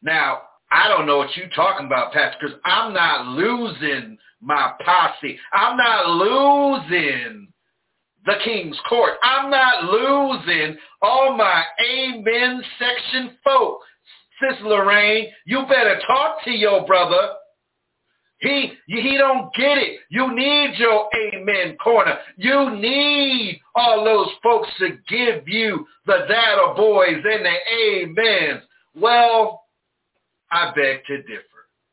D: Now, I don't know what you're talking about, Pastor, because I'm not losing my posse. I'm not losing the king's court. I'm not losing all my amen section folks. Sis Lorraine, you better talk to your brother. He he don't get it. You need your amen corner. You need all those folks to give you the data boys and the amens. Well, I beg to differ.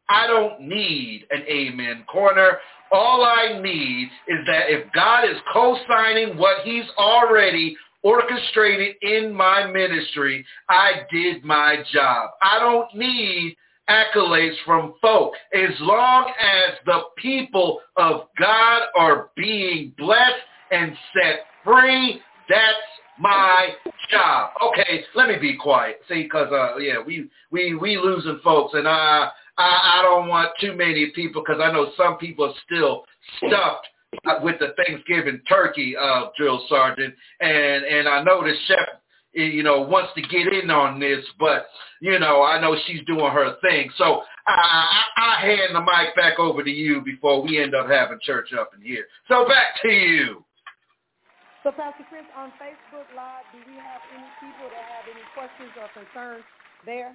D: I don't need an amen corner. All I need is that if God is co-signing what he's already orchestrated in my ministry, I did my job. I don't need accolades from folk. As long as the people of God are being blessed and set free, that's my job. Okay, let me be quiet. See, because uh, yeah, we we we losing folks, and I I, I don't want too many people because I know some people are still stuffed uh, with the Thanksgiving turkey, uh, drill sergeant, and and I know the chef you know, wants to get in on this, but you know, I know she's doing her thing. So I, I, I hand the mic back over to you before we end up having church up in here. So back to you.
G: So Pastor Chris, on Facebook Live, do we have any people that have any questions or concerns there?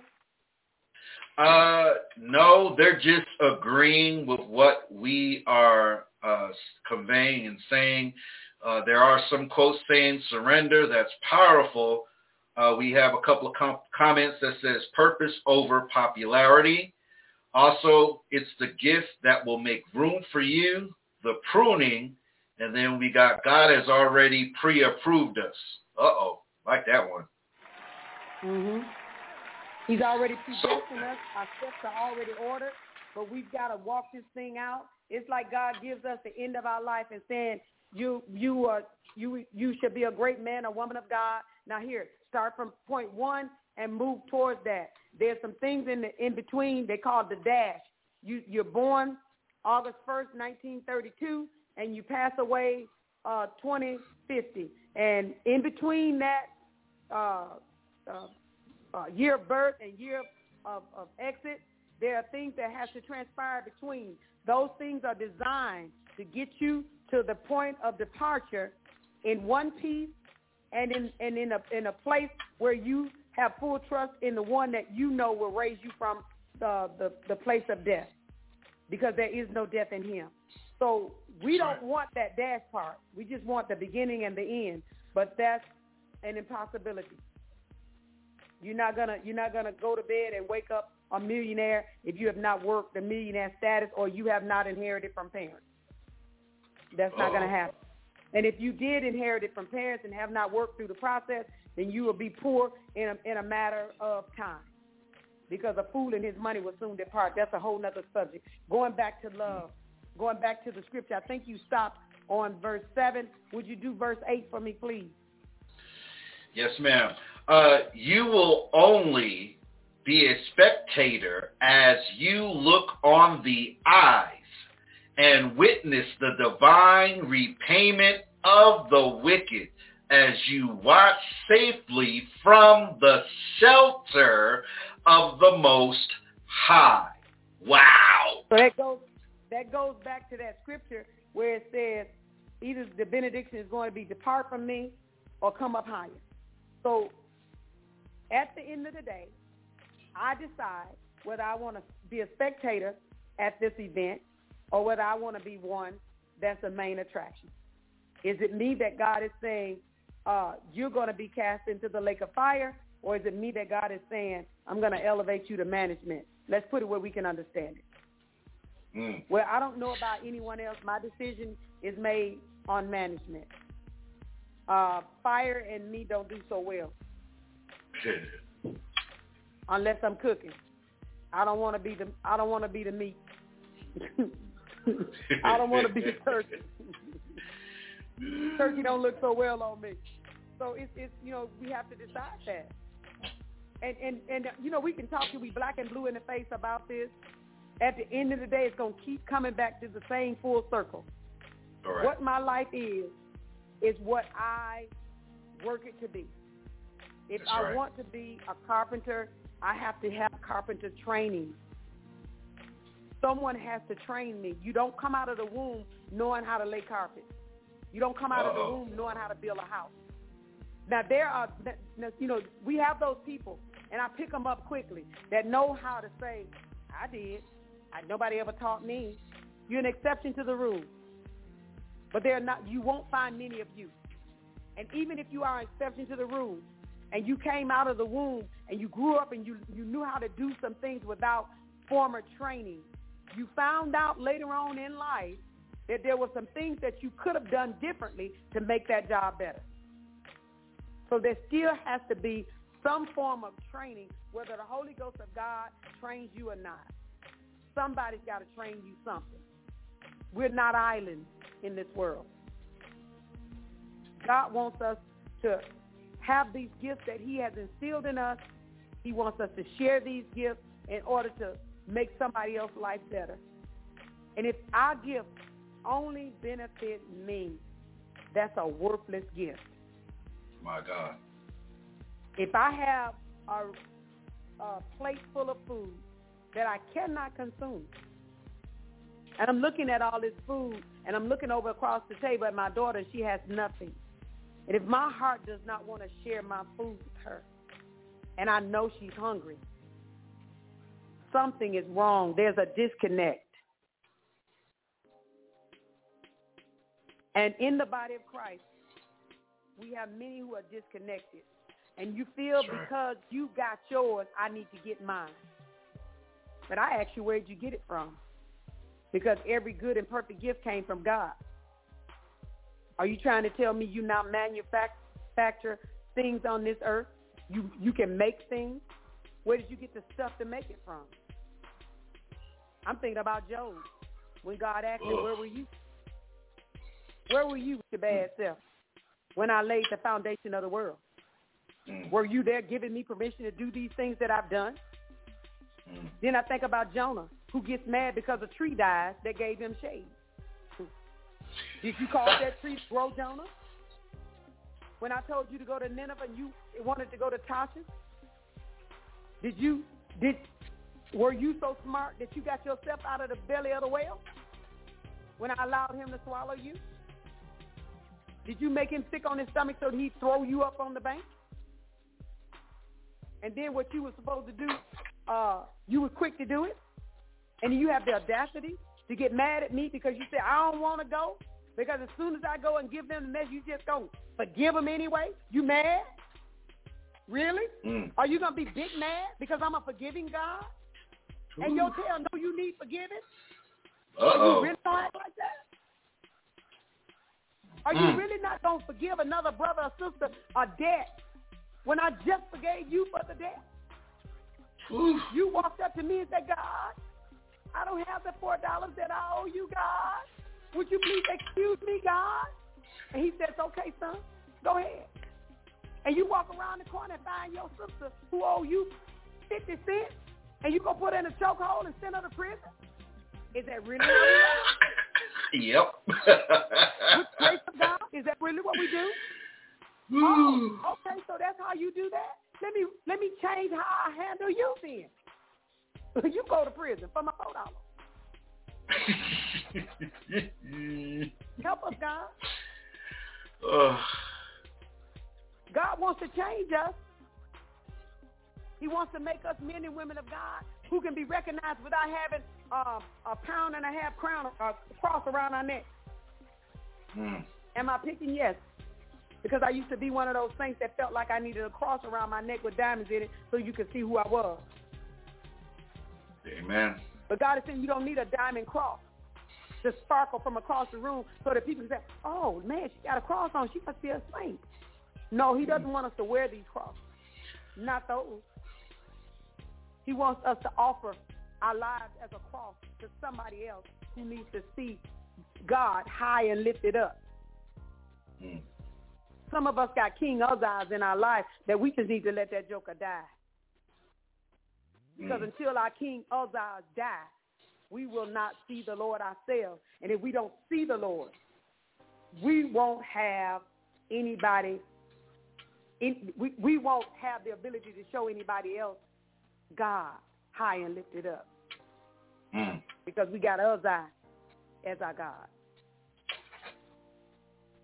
D: Uh, no, they're just agreeing with what we are uh, conveying and saying. Uh, there are some quotes saying surrender. That's powerful. Uh, we have a couple of com- comments that says purpose over popularity. Also, it's the gift that will make room for you, the pruning, and then we got God has already pre-approved us. Uh-oh, like that one.
G: Mm-hmm. He's already predestined us. Our steps are already ordered, but we've got to walk this thing out. It's like God gives us the end of our life and saying, you you are you you should be a great man, a woman of God. Now here, start from point one and move towards that. There's some things in the in between. They call the dash. You you're born August first, 1932, and you pass away uh, 2050. And in between that uh, uh, uh, year of birth and year of, of exit, there are things that have to transpire between. Those things are designed to get you to the point of departure in one piece and in and in a in a place where you have full trust in the one that you know will raise you from the the, the place of death because there is no death in him. So we don't want that dash part. We just want the beginning and the end. But that's an impossibility. You're not gonna you're not gonna go to bed and wake up a millionaire if you have not worked the millionaire status or you have not inherited from parents. That's not going to uh-huh. happen. And if you did inherit it from parents and have not worked through the process, then you will be poor in a, in a matter of time. Because a fool and his money will soon depart. That's a whole other subject. Going back to love, going back to the scripture, I think you stopped on verse 7. Would you do verse 8 for me, please?
D: Yes, ma'am. Uh, you will only be a spectator as you look on the eyes and witness the divine repayment of the wicked as you watch safely from the shelter of the Most High. Wow.
G: So that goes that goes back to that scripture where it says either the benediction is going to be depart from me or come up higher. So at the end of the day, I decide whether I want to be a spectator at this event or whether I want to be one that's a main attraction. Is it me that God is saying, uh, you're going to be cast into the lake of fire, or is it me that God is saying, I'm going to elevate you to management? Let's put it where we can understand it. Mm. Well, I don't know about anyone else. My decision is made on management. Uh, fire and me don't do so well. Unless I'm cooking. I don't want to be the I don't want to be the meat. I don't want to be a turkey. turkey don't look so well on me. So it's it's you know we have to decide that. And and and you know we can talk to we black and blue in the face about this. At the end of the day, it's gonna keep coming back to the same full circle. What my life is is what I work it to be. If
D: That's
G: I
D: right.
G: want to be a carpenter, I have to have carpenter training. Someone has to train me. You don't come out of the womb knowing how to lay carpet. You don't come out of the womb knowing how to build a house. Now there are, you know, we have those people, and I pick them up quickly that know how to say, "I did. I, nobody ever taught me." You're an exception to the rule, but they're not. You won't find many of you. And even if you are an exception to the rule, and you came out of the womb and you grew up and you you knew how to do some things without former training, you found out later on in life that there were some things that you could have done differently to make that job better. So there still has to be some form of training, whether the Holy Ghost of God trains you or not. Somebody's got to train you something. We're not islands in this world. God wants us to have these gifts that he has instilled in us. He wants us to share these gifts in order to make somebody else's life better. And if our gift only benefit me, that's a worthless gift.
D: My God.
G: If I have a, a plate full of food that I cannot consume, and I'm looking at all this food, and I'm looking over across the table at my daughter, and she has nothing. And if my heart does not want to share my food with her, and I know she's hungry, something is wrong. There's a disconnect. And in the body of Christ, we have many who are disconnected. And you feel
D: Sure.
G: because you got yours, I need to get mine. But I ask you, where'd you get it from? Because every good and perfect gift came from God. Are you trying to tell me you not manufacture things on this earth? You you can make things? Where did you get the stuff to make it from? I'm thinking about Job. When God asked him, where were you? Where were you with your bad self when I laid the foundation of the world? Were you there giving me permission to do these things that I've done? Then I think about Jonah, who gets mad because a tree dies that gave him shade. Did you cause that tree grow, Jonah? When I told you to go to Nineveh and you wanted to go to Tarshish? Did you, did, were you so smart that you got yourself out of the belly of the whale when I allowed him to swallow you? Did you make him sick on his stomach so he'd throw you up on the bank? And then what you were supposed to do, uh, you were quick to do it? And you have the audacity to get mad at me because you say, I don't want to go? Because as soon as I go and give them the message, you just don't forgive them anyway? You mad? Really?
D: Mm.
G: Are you going to be big mad because I'm a forgiving God? And your tail know you need forgiving? Are
D: Uh-oh.
G: you really going like that? Are you
D: Mm.
G: really not going to forgive another brother or sister a debt when I just forgave you for the debt? You walked up to me and said, God, I don't have the $4 that I owe you, God. Would you please excuse me, God? And he says, okay, son, go ahead. And you walk around the corner and find your sister who owe you 50 cents, and you go put her in a chokehold and send her to prison? Is that really how we are?
D: Yep.
G: With grace of God? Is that really what we do? Oh, okay, so that's how you do that? Let me let me change how I handle you then. You go to prison for my four dollars. Help us, God. God wants to change us. He wants to make us men and women of God who can be recognized without having um, a pound and a half crown uh, cross around our neck.
D: Mm.
G: Am I picking? Yes. Because I used to be one of those saints that felt like I needed a cross around my neck with diamonds in it so you could see who I was.
D: Amen.
G: But God is saying you don't need a diamond cross to sparkle from across the room so that people can say, oh, man, she got a cross on. She must be a saint. No, he doesn't want us to wear these crosses. Not those. He wants us to offer our lives as a cross to somebody else who needs to see God high and lifted up.
D: Mm.
G: Some of us got King Uzziahs in our life that we just need to let that joker die. Because
D: Mm.
G: until our King Uzziahs die, we will not see the Lord ourselves. And if we don't see the Lord, we won't have anybody, in, we, we won't have the ability to show anybody else God high and lifted up.
D: Mm.
G: Because we got Uzziah as our God.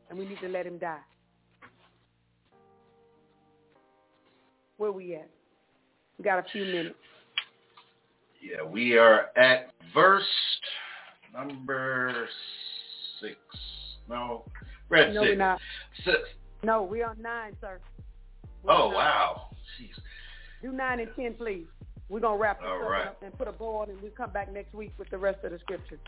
G: And we need to let him die. Where we at? We got a few minutes.
D: Yeah, we are at verse number six. No, we're at
G: no,
D: six.
G: we're not.
D: Six.
G: No, we're on nine, sir. We're
D: Oh wow. Jeez.
G: Do nine and ten, please. We're gonna wrap this
D: All
G: up and put a bow on, and we'll come back next week with the rest of the scripture.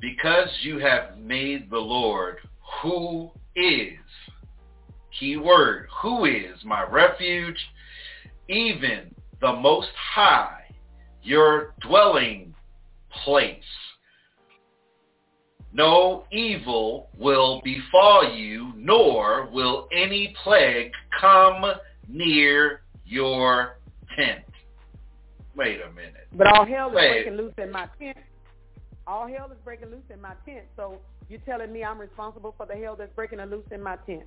D: Because you have made the Lord, who is key word, who is my refuge, even the Most High, your dwelling place. No evil will befall you, nor will any plague come near your tent. Wait a minute.
G: But all hell is
D: Wait.
G: breaking loose in my tent. All hell is breaking loose in my tent. So you're telling me I'm responsible for the hell that's breaking loose in my tent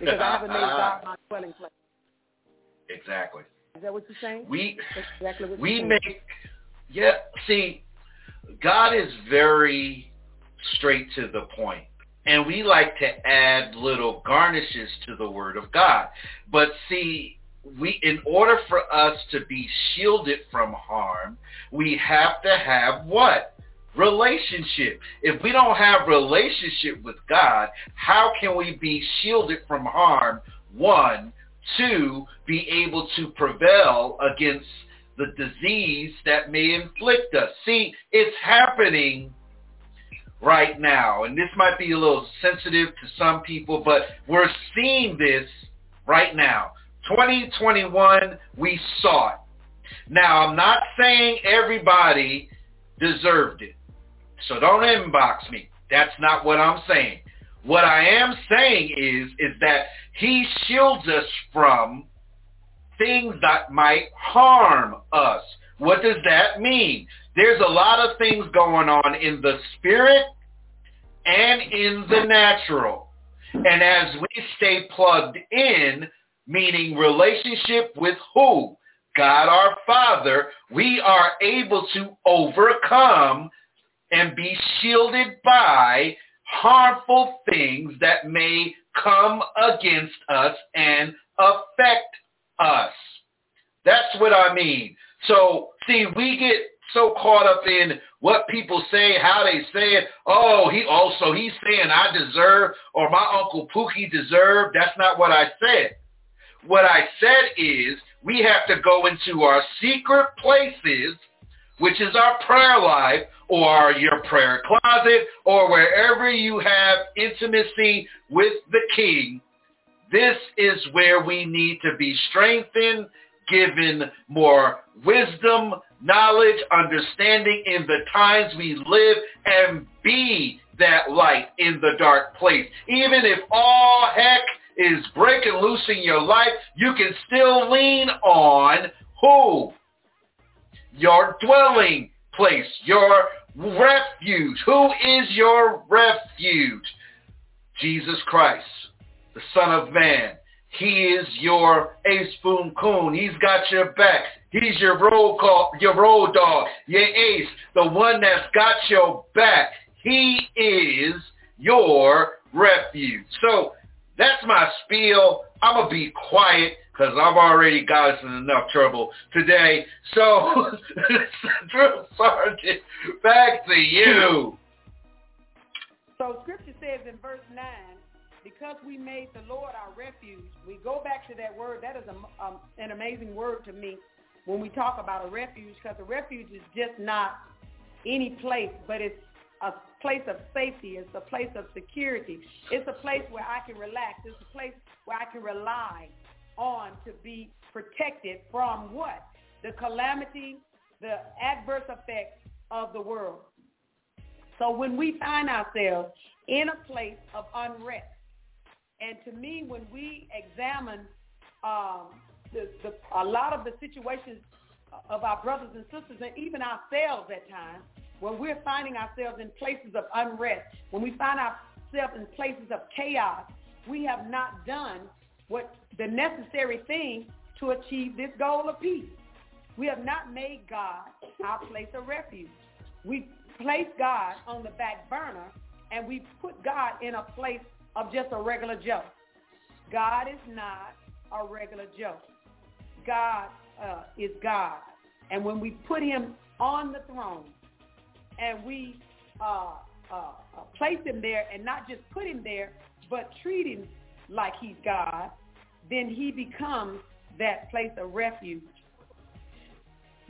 G: because I haven't made God my dwelling place.
D: Exactly.
G: Is that what you're saying?
D: We
G: That's exactly what
D: we make yeah see god is very straight to the point and we like to add little garnishes to the word of god. But see we in order for us to be shielded from harm we have to have what? Relationship. If we don't have relationship with god how can we be shielded from harm one two be able to prevail against the disease that may inflict us. See, it's happening right now, and this might be a little sensitive to some people, but we're seeing this right now. 2021, we saw it. Now, I'm not saying everybody deserved it, so don't inbox me. That's not what I'm saying. What I am saying is, is that he shields us from things that might harm us. What does that mean? There's a lot of things going on in the spirit and in the natural. And as we stay plugged in, meaning relationship with who? God our Father, we are able to overcome and be shielded by harmful things that may come against us and affect us. That's what I mean. So, see, we get so caught up in what people say, how they say it. Oh, he also he's saying I deserve or my uncle Pookie deserved. That's not what I said. What I said is we have to go into our secret places, which is our prayer life or your prayer closet or wherever you have intimacy with the king. This is where we need to be strengthened, given more wisdom, knowledge, understanding in the times we live, and be that light in the dark place. Even if all heck is breaking loose in your life, you can still lean on who? Your dwelling place, your refuge. Who is your refuge? Jesus Christ, the Son of Man. He is your ace boom coon. He's got your back. He's your road call, your road dog, your ace, the one that's got your back. He is your refuge. So that's my spiel. I'm going to be quiet because I've already got enough trouble today. So, Drill Sergeant, back to you.
G: So scripture says in verse 9, because we made the Lord our refuge, we go back to that word. That is a, um, an amazing word to me when we talk about a refuge because a refuge is just not any place, but it's a place of safety. It's a place of security. It's a place where I can relax. It's a place where I can rely on to be protected from what? The calamity, the adverse effects of the world. So when we find ourselves in a place of unrest, and to me, when we examine um, the, the, a lot of the situations of our brothers and sisters, and even ourselves at times, when we're finding ourselves in places of unrest, when we find ourselves in places of chaos, we have not done what the necessary thing to achieve this goal of peace. We have not made God our place of refuge. We placed God on the back burner, and we put God in a place of just a regular Joe. God is not a regular Joe. God uh, is God. And when we put him on the throne and we uh, uh, uh, place him there and not just put him there, but treat him like he's God, then he becomes that place of refuge.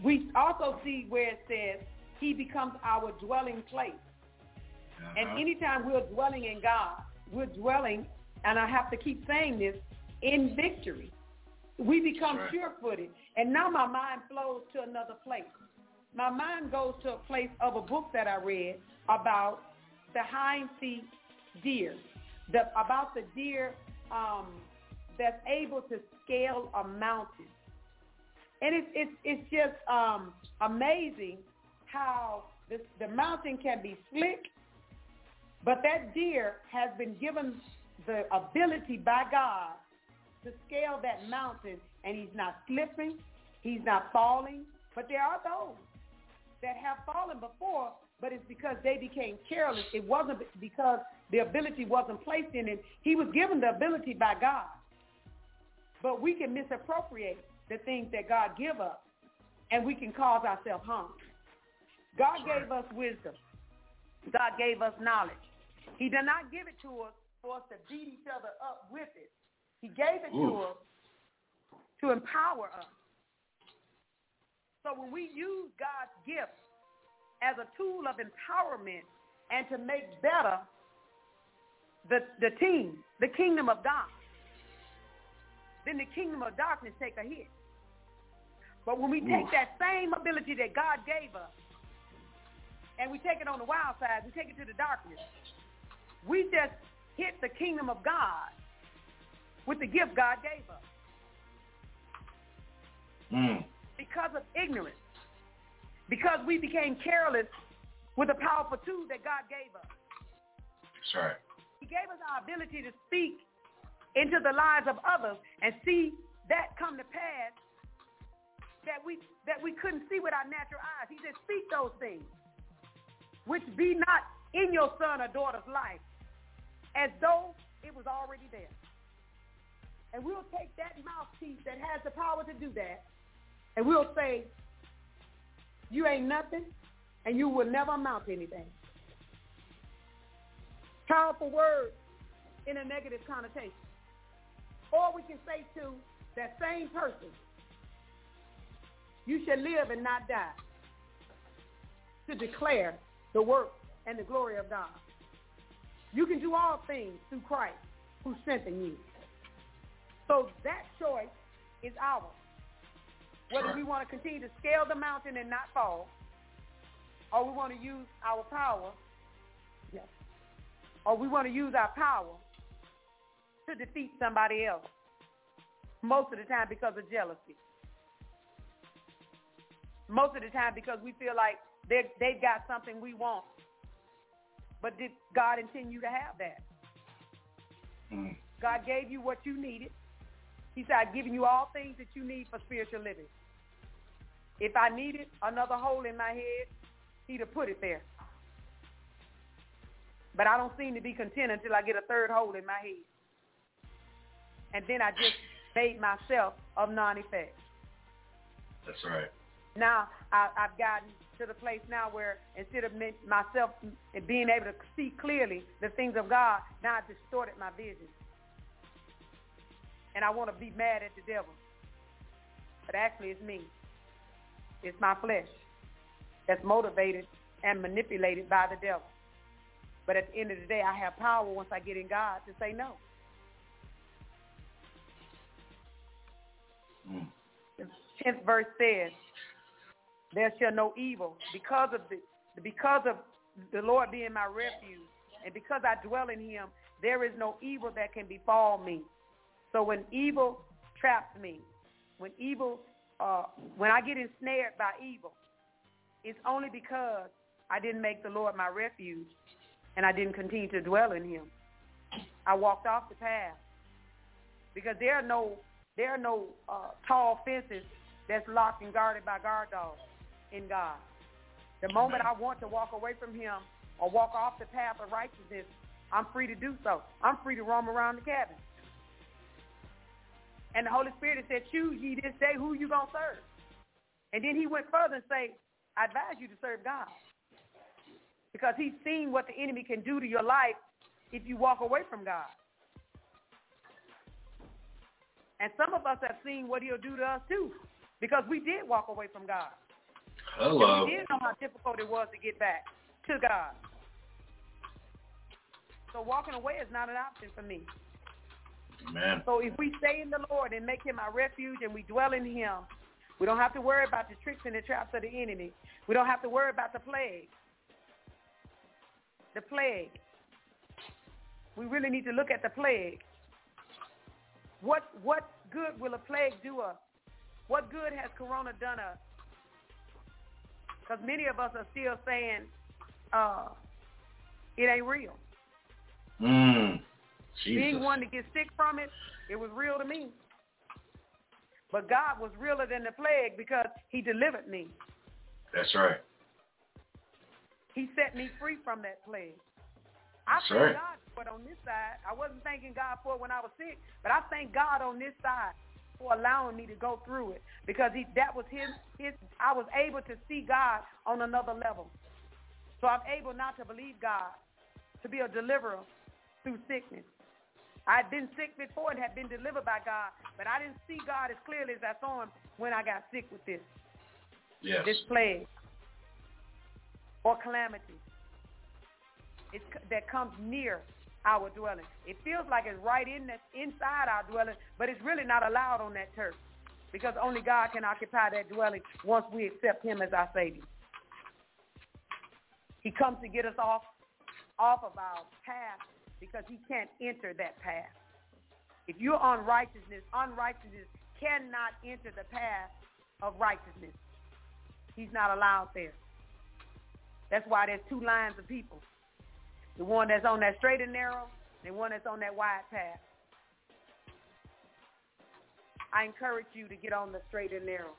G: We also see where it says he becomes our dwelling place. Uh-huh. And anytime we're dwelling in God, we're dwelling and I have to keep saying this, in victory. We become
D: right.
G: sure-footed. And now my mind flows to another place. My mind goes to a place of a book that I read about the hind feet deer, the, about the deer um, that's able to scale a mountain. And it's, it's, it's just um, amazing how this, the mountain can be slick, but that deer has been given the ability by God to scale that mountain, and he's not slipping, he's not falling. But there are those that have fallen before, but it's because they became careless. It wasn't because the ability wasn't placed in him. He was given the ability by God. But we can misappropriate the things that God give us, and we can cause ourselves harm. God gave us wisdom. God gave us knowledge. He did not give it to us for us to beat each other up with it. He gave it
D: Ooh.
G: to us to empower us. So when we use God's gift as a tool of empowerment and to make better the, the team, the kingdom of God, then the kingdom of darkness take a hit. But when we take
D: Ooh.
G: that same ability that God gave us and we take it on the wild side, we take it to the darkness, we just hit the kingdom of God with the gift God gave us
D: Mm.
G: because of ignorance, because we became careless with the powerful tool that God gave us.
D: That's right.
G: He gave us our ability to speak into the lives of others and see that come to pass that we that we couldn't see with our natural eyes. He said, speak those things which be not in your son or daughter's life as though it was already there. And we'll take that mouthpiece that has the power to do that, and we'll say, you ain't nothing, and you will never amount to anything. Powerful words in a negative connotation. Or we can say to that same person, you shall live and not die to declare the work and the glory of God. You can do all things through Christ who strengthens you. So that choice is ours. Whether we want to continue to scale the mountain and not fall, or we want to use our power, yes, or we want to use our power to defeat somebody else. Most of the time because of jealousy. Most of the time because we feel like they they've got something we want. But did God intend you to have that?
D: Mm.
G: God gave you what you needed. He said, I've given you all things that you need for spiritual living. If I needed another hole in my head, he'd have put it there. But I don't seem to be content until I get a third hole in my head. And then I just made myself of non-effect.
D: That's right.
G: Now I, I've gotten to the place now where instead of myself being able to see clearly the things of God, now I've distorted my vision. And I want to be mad at the devil. But actually it's me. It's my flesh that's motivated and manipulated by the devil. But at the end of the day, I have power once I get in God to say no.
D: Mm.
G: The tenth verse says, "There shall no evil because of the because of the Lord being my refuge, and because I dwell in Him, there is no evil that can befall me." So when evil traps me, when evil, uh, when I get ensnared by evil, it's only because I didn't make the Lord my refuge, and I didn't continue to dwell in Him. I walked off the path because there are no there are no uh, tall fences that's locked and guarded by guard dogs in God. The moment I want to walk away from him or walk off the path of righteousness, I'm free to do so. I'm free to roam around the cabin. And the Holy Spirit said, choose ye this day who you going to serve. And then he went further and say, I advise you to serve God. Because he's seen what the enemy can do to your life if you walk away from God. And some of us have seen what he'll do to us too, because we did walk away from God.
D: Hello.
G: And we did know how difficult it was to get back to God. So walking away is not an option for me.
D: Amen.
G: So if we stay in the Lord and make him our refuge and we dwell in him, we don't have to worry about the tricks and the traps of the enemy. We don't have to worry about the plague. The plague. We really need to look at the plague. What what good will a plague do us? What good has Corona done us? Because many of us are still saying uh, it ain't real.
D: Mm. Jesus.
G: Being one to get sick from it, it was real to me. But God was realer than the plague because he delivered me.
D: That's right.
G: He set me free from that plague. I
D: That's
G: thank
D: right.
G: God for it on this side. I wasn't thanking God for it when I was sick, but I thank God on this side for allowing me to go through it because he, that was his, his, I was able to see God on another level. So I'm able not to believe God to be a deliverer through sickness. I'd been sick before and had been delivered by God, but I didn't see God as clearly as I saw him when I got sick with this,
D: Yes.
G: this plague or calamity it's, that comes near our dwelling. It feels like it's right in that, inside our dwelling, but it's really not allowed on that turf because only God can occupy that dwelling once we accept him as our Savior. He comes to get us off off of our path because he can't enter that path. If you're on righteousness, unrighteousness cannot enter the path of righteousness. He's not allowed there. That's why there's two lines of people. The one that's on that straight and narrow, and one that's on that wide path. I encourage you to get on the straight and narrow.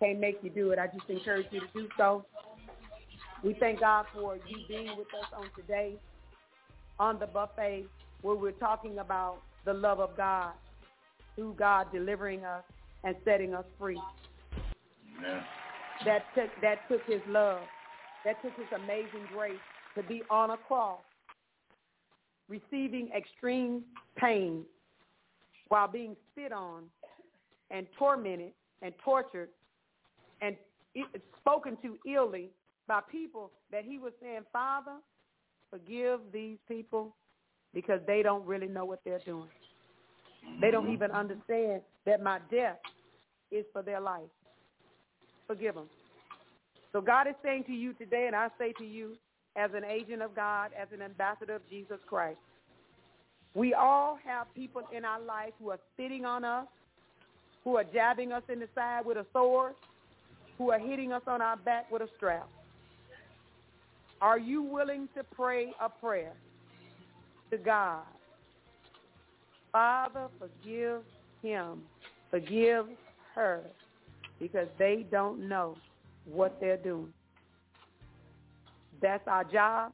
G: Can't make you do it. I just encourage you to do so. We thank God for you being with us on today on the buffet where we're talking about the love of God through God delivering us and setting us free.
D: Amen.
G: That took that took his love. That took his amazing grace to be on a cross, receiving extreme pain while being spit on and tormented and tortured and spoken to illy by people that he was saying, Father, forgive these people because they don't really know what they're doing. They don't mm-hmm. even understand that my death is for their life. Forgive them. So God is saying to you today, and I say to you as an agent of God, as an ambassador of Jesus Christ, we all have people in our life who are spitting on us, who are jabbing us in the side with a sword, who are hitting us on our back with a strap. Are you willing to pray a prayer to God? Father, forgive him, forgive her, because they don't know what they're doing. That's our job.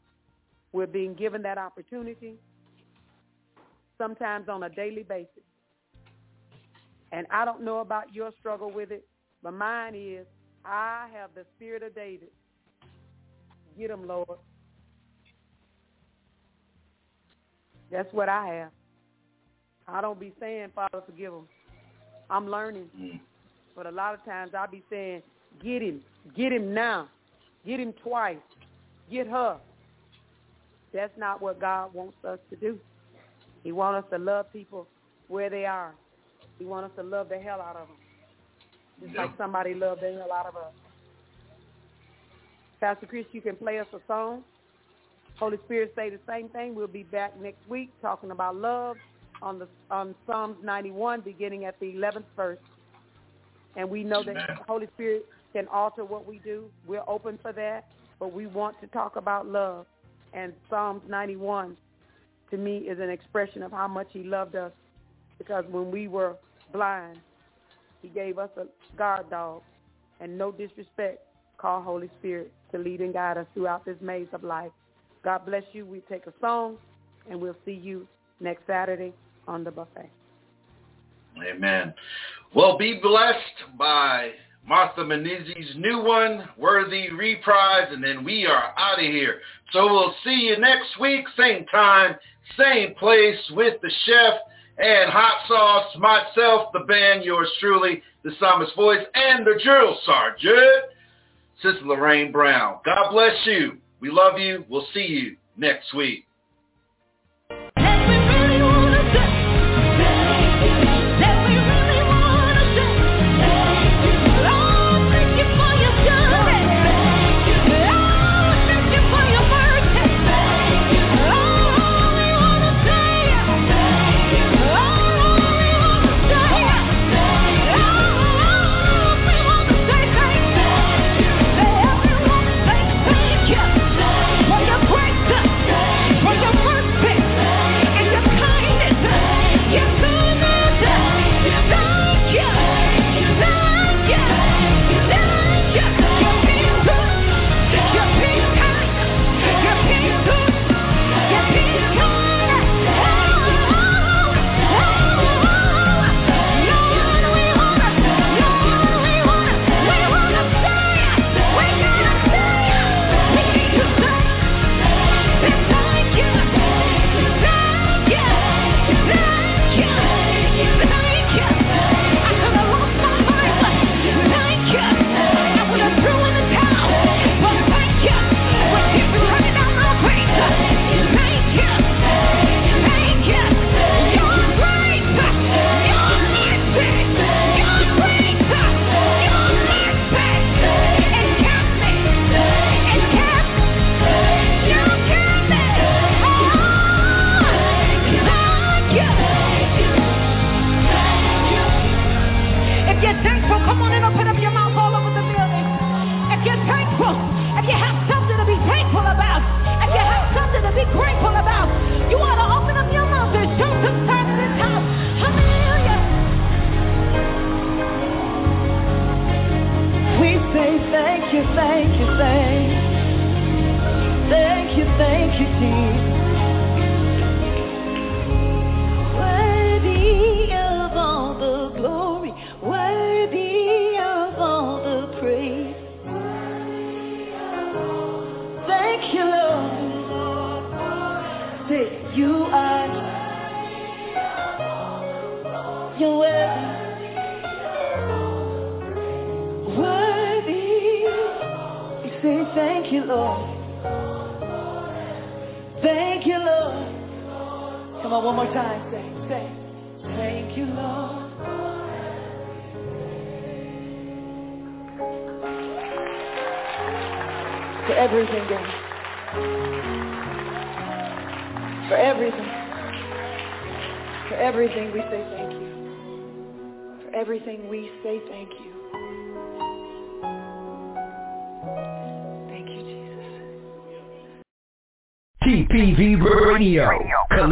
G: We're being given that opportunity, sometimes on a daily basis. And I don't know about your struggle with it, but mine is I have the spirit of David. Get him, Lord. That's what I have. I don't be saying, Father, forgive him. I'm learning.
D: Mm.
G: But a lot of times I'll be saying, get him. Get him now. Get him twice. Get her. That's not what God wants us to do. He wants us to love people where they are. He wants us to love the hell out of them. Just like somebody loved the hell out of us. Pastor Chris, you can play us a song. Holy Spirit say the same thing. We'll be back next week talking about love on the on Psalms 91, beginning at the 11th verse. And we know that the Holy Spirit can alter what we do. We're open for that, but we want to talk about love. And Psalms 91, to me, is an expression of how much He loved us. Because when we were blind, He gave us a guard dog, and no disrespect, called Holy Spirit to lead and guide us throughout this maze of life. God bless you. We take a song, and we'll see you next Saturday on the buffet.
D: Amen. Well, be blessed by Martha Munizzi's new one, Worthy Reprise, and then we are out of here. So we'll see you next week, same time, same place with the chef and hot sauce, myself, the band, yours truly, the psalmist voice, and the drill sergeant, Sister Lorraine Brown. God bless you. We love you. We'll see you next week.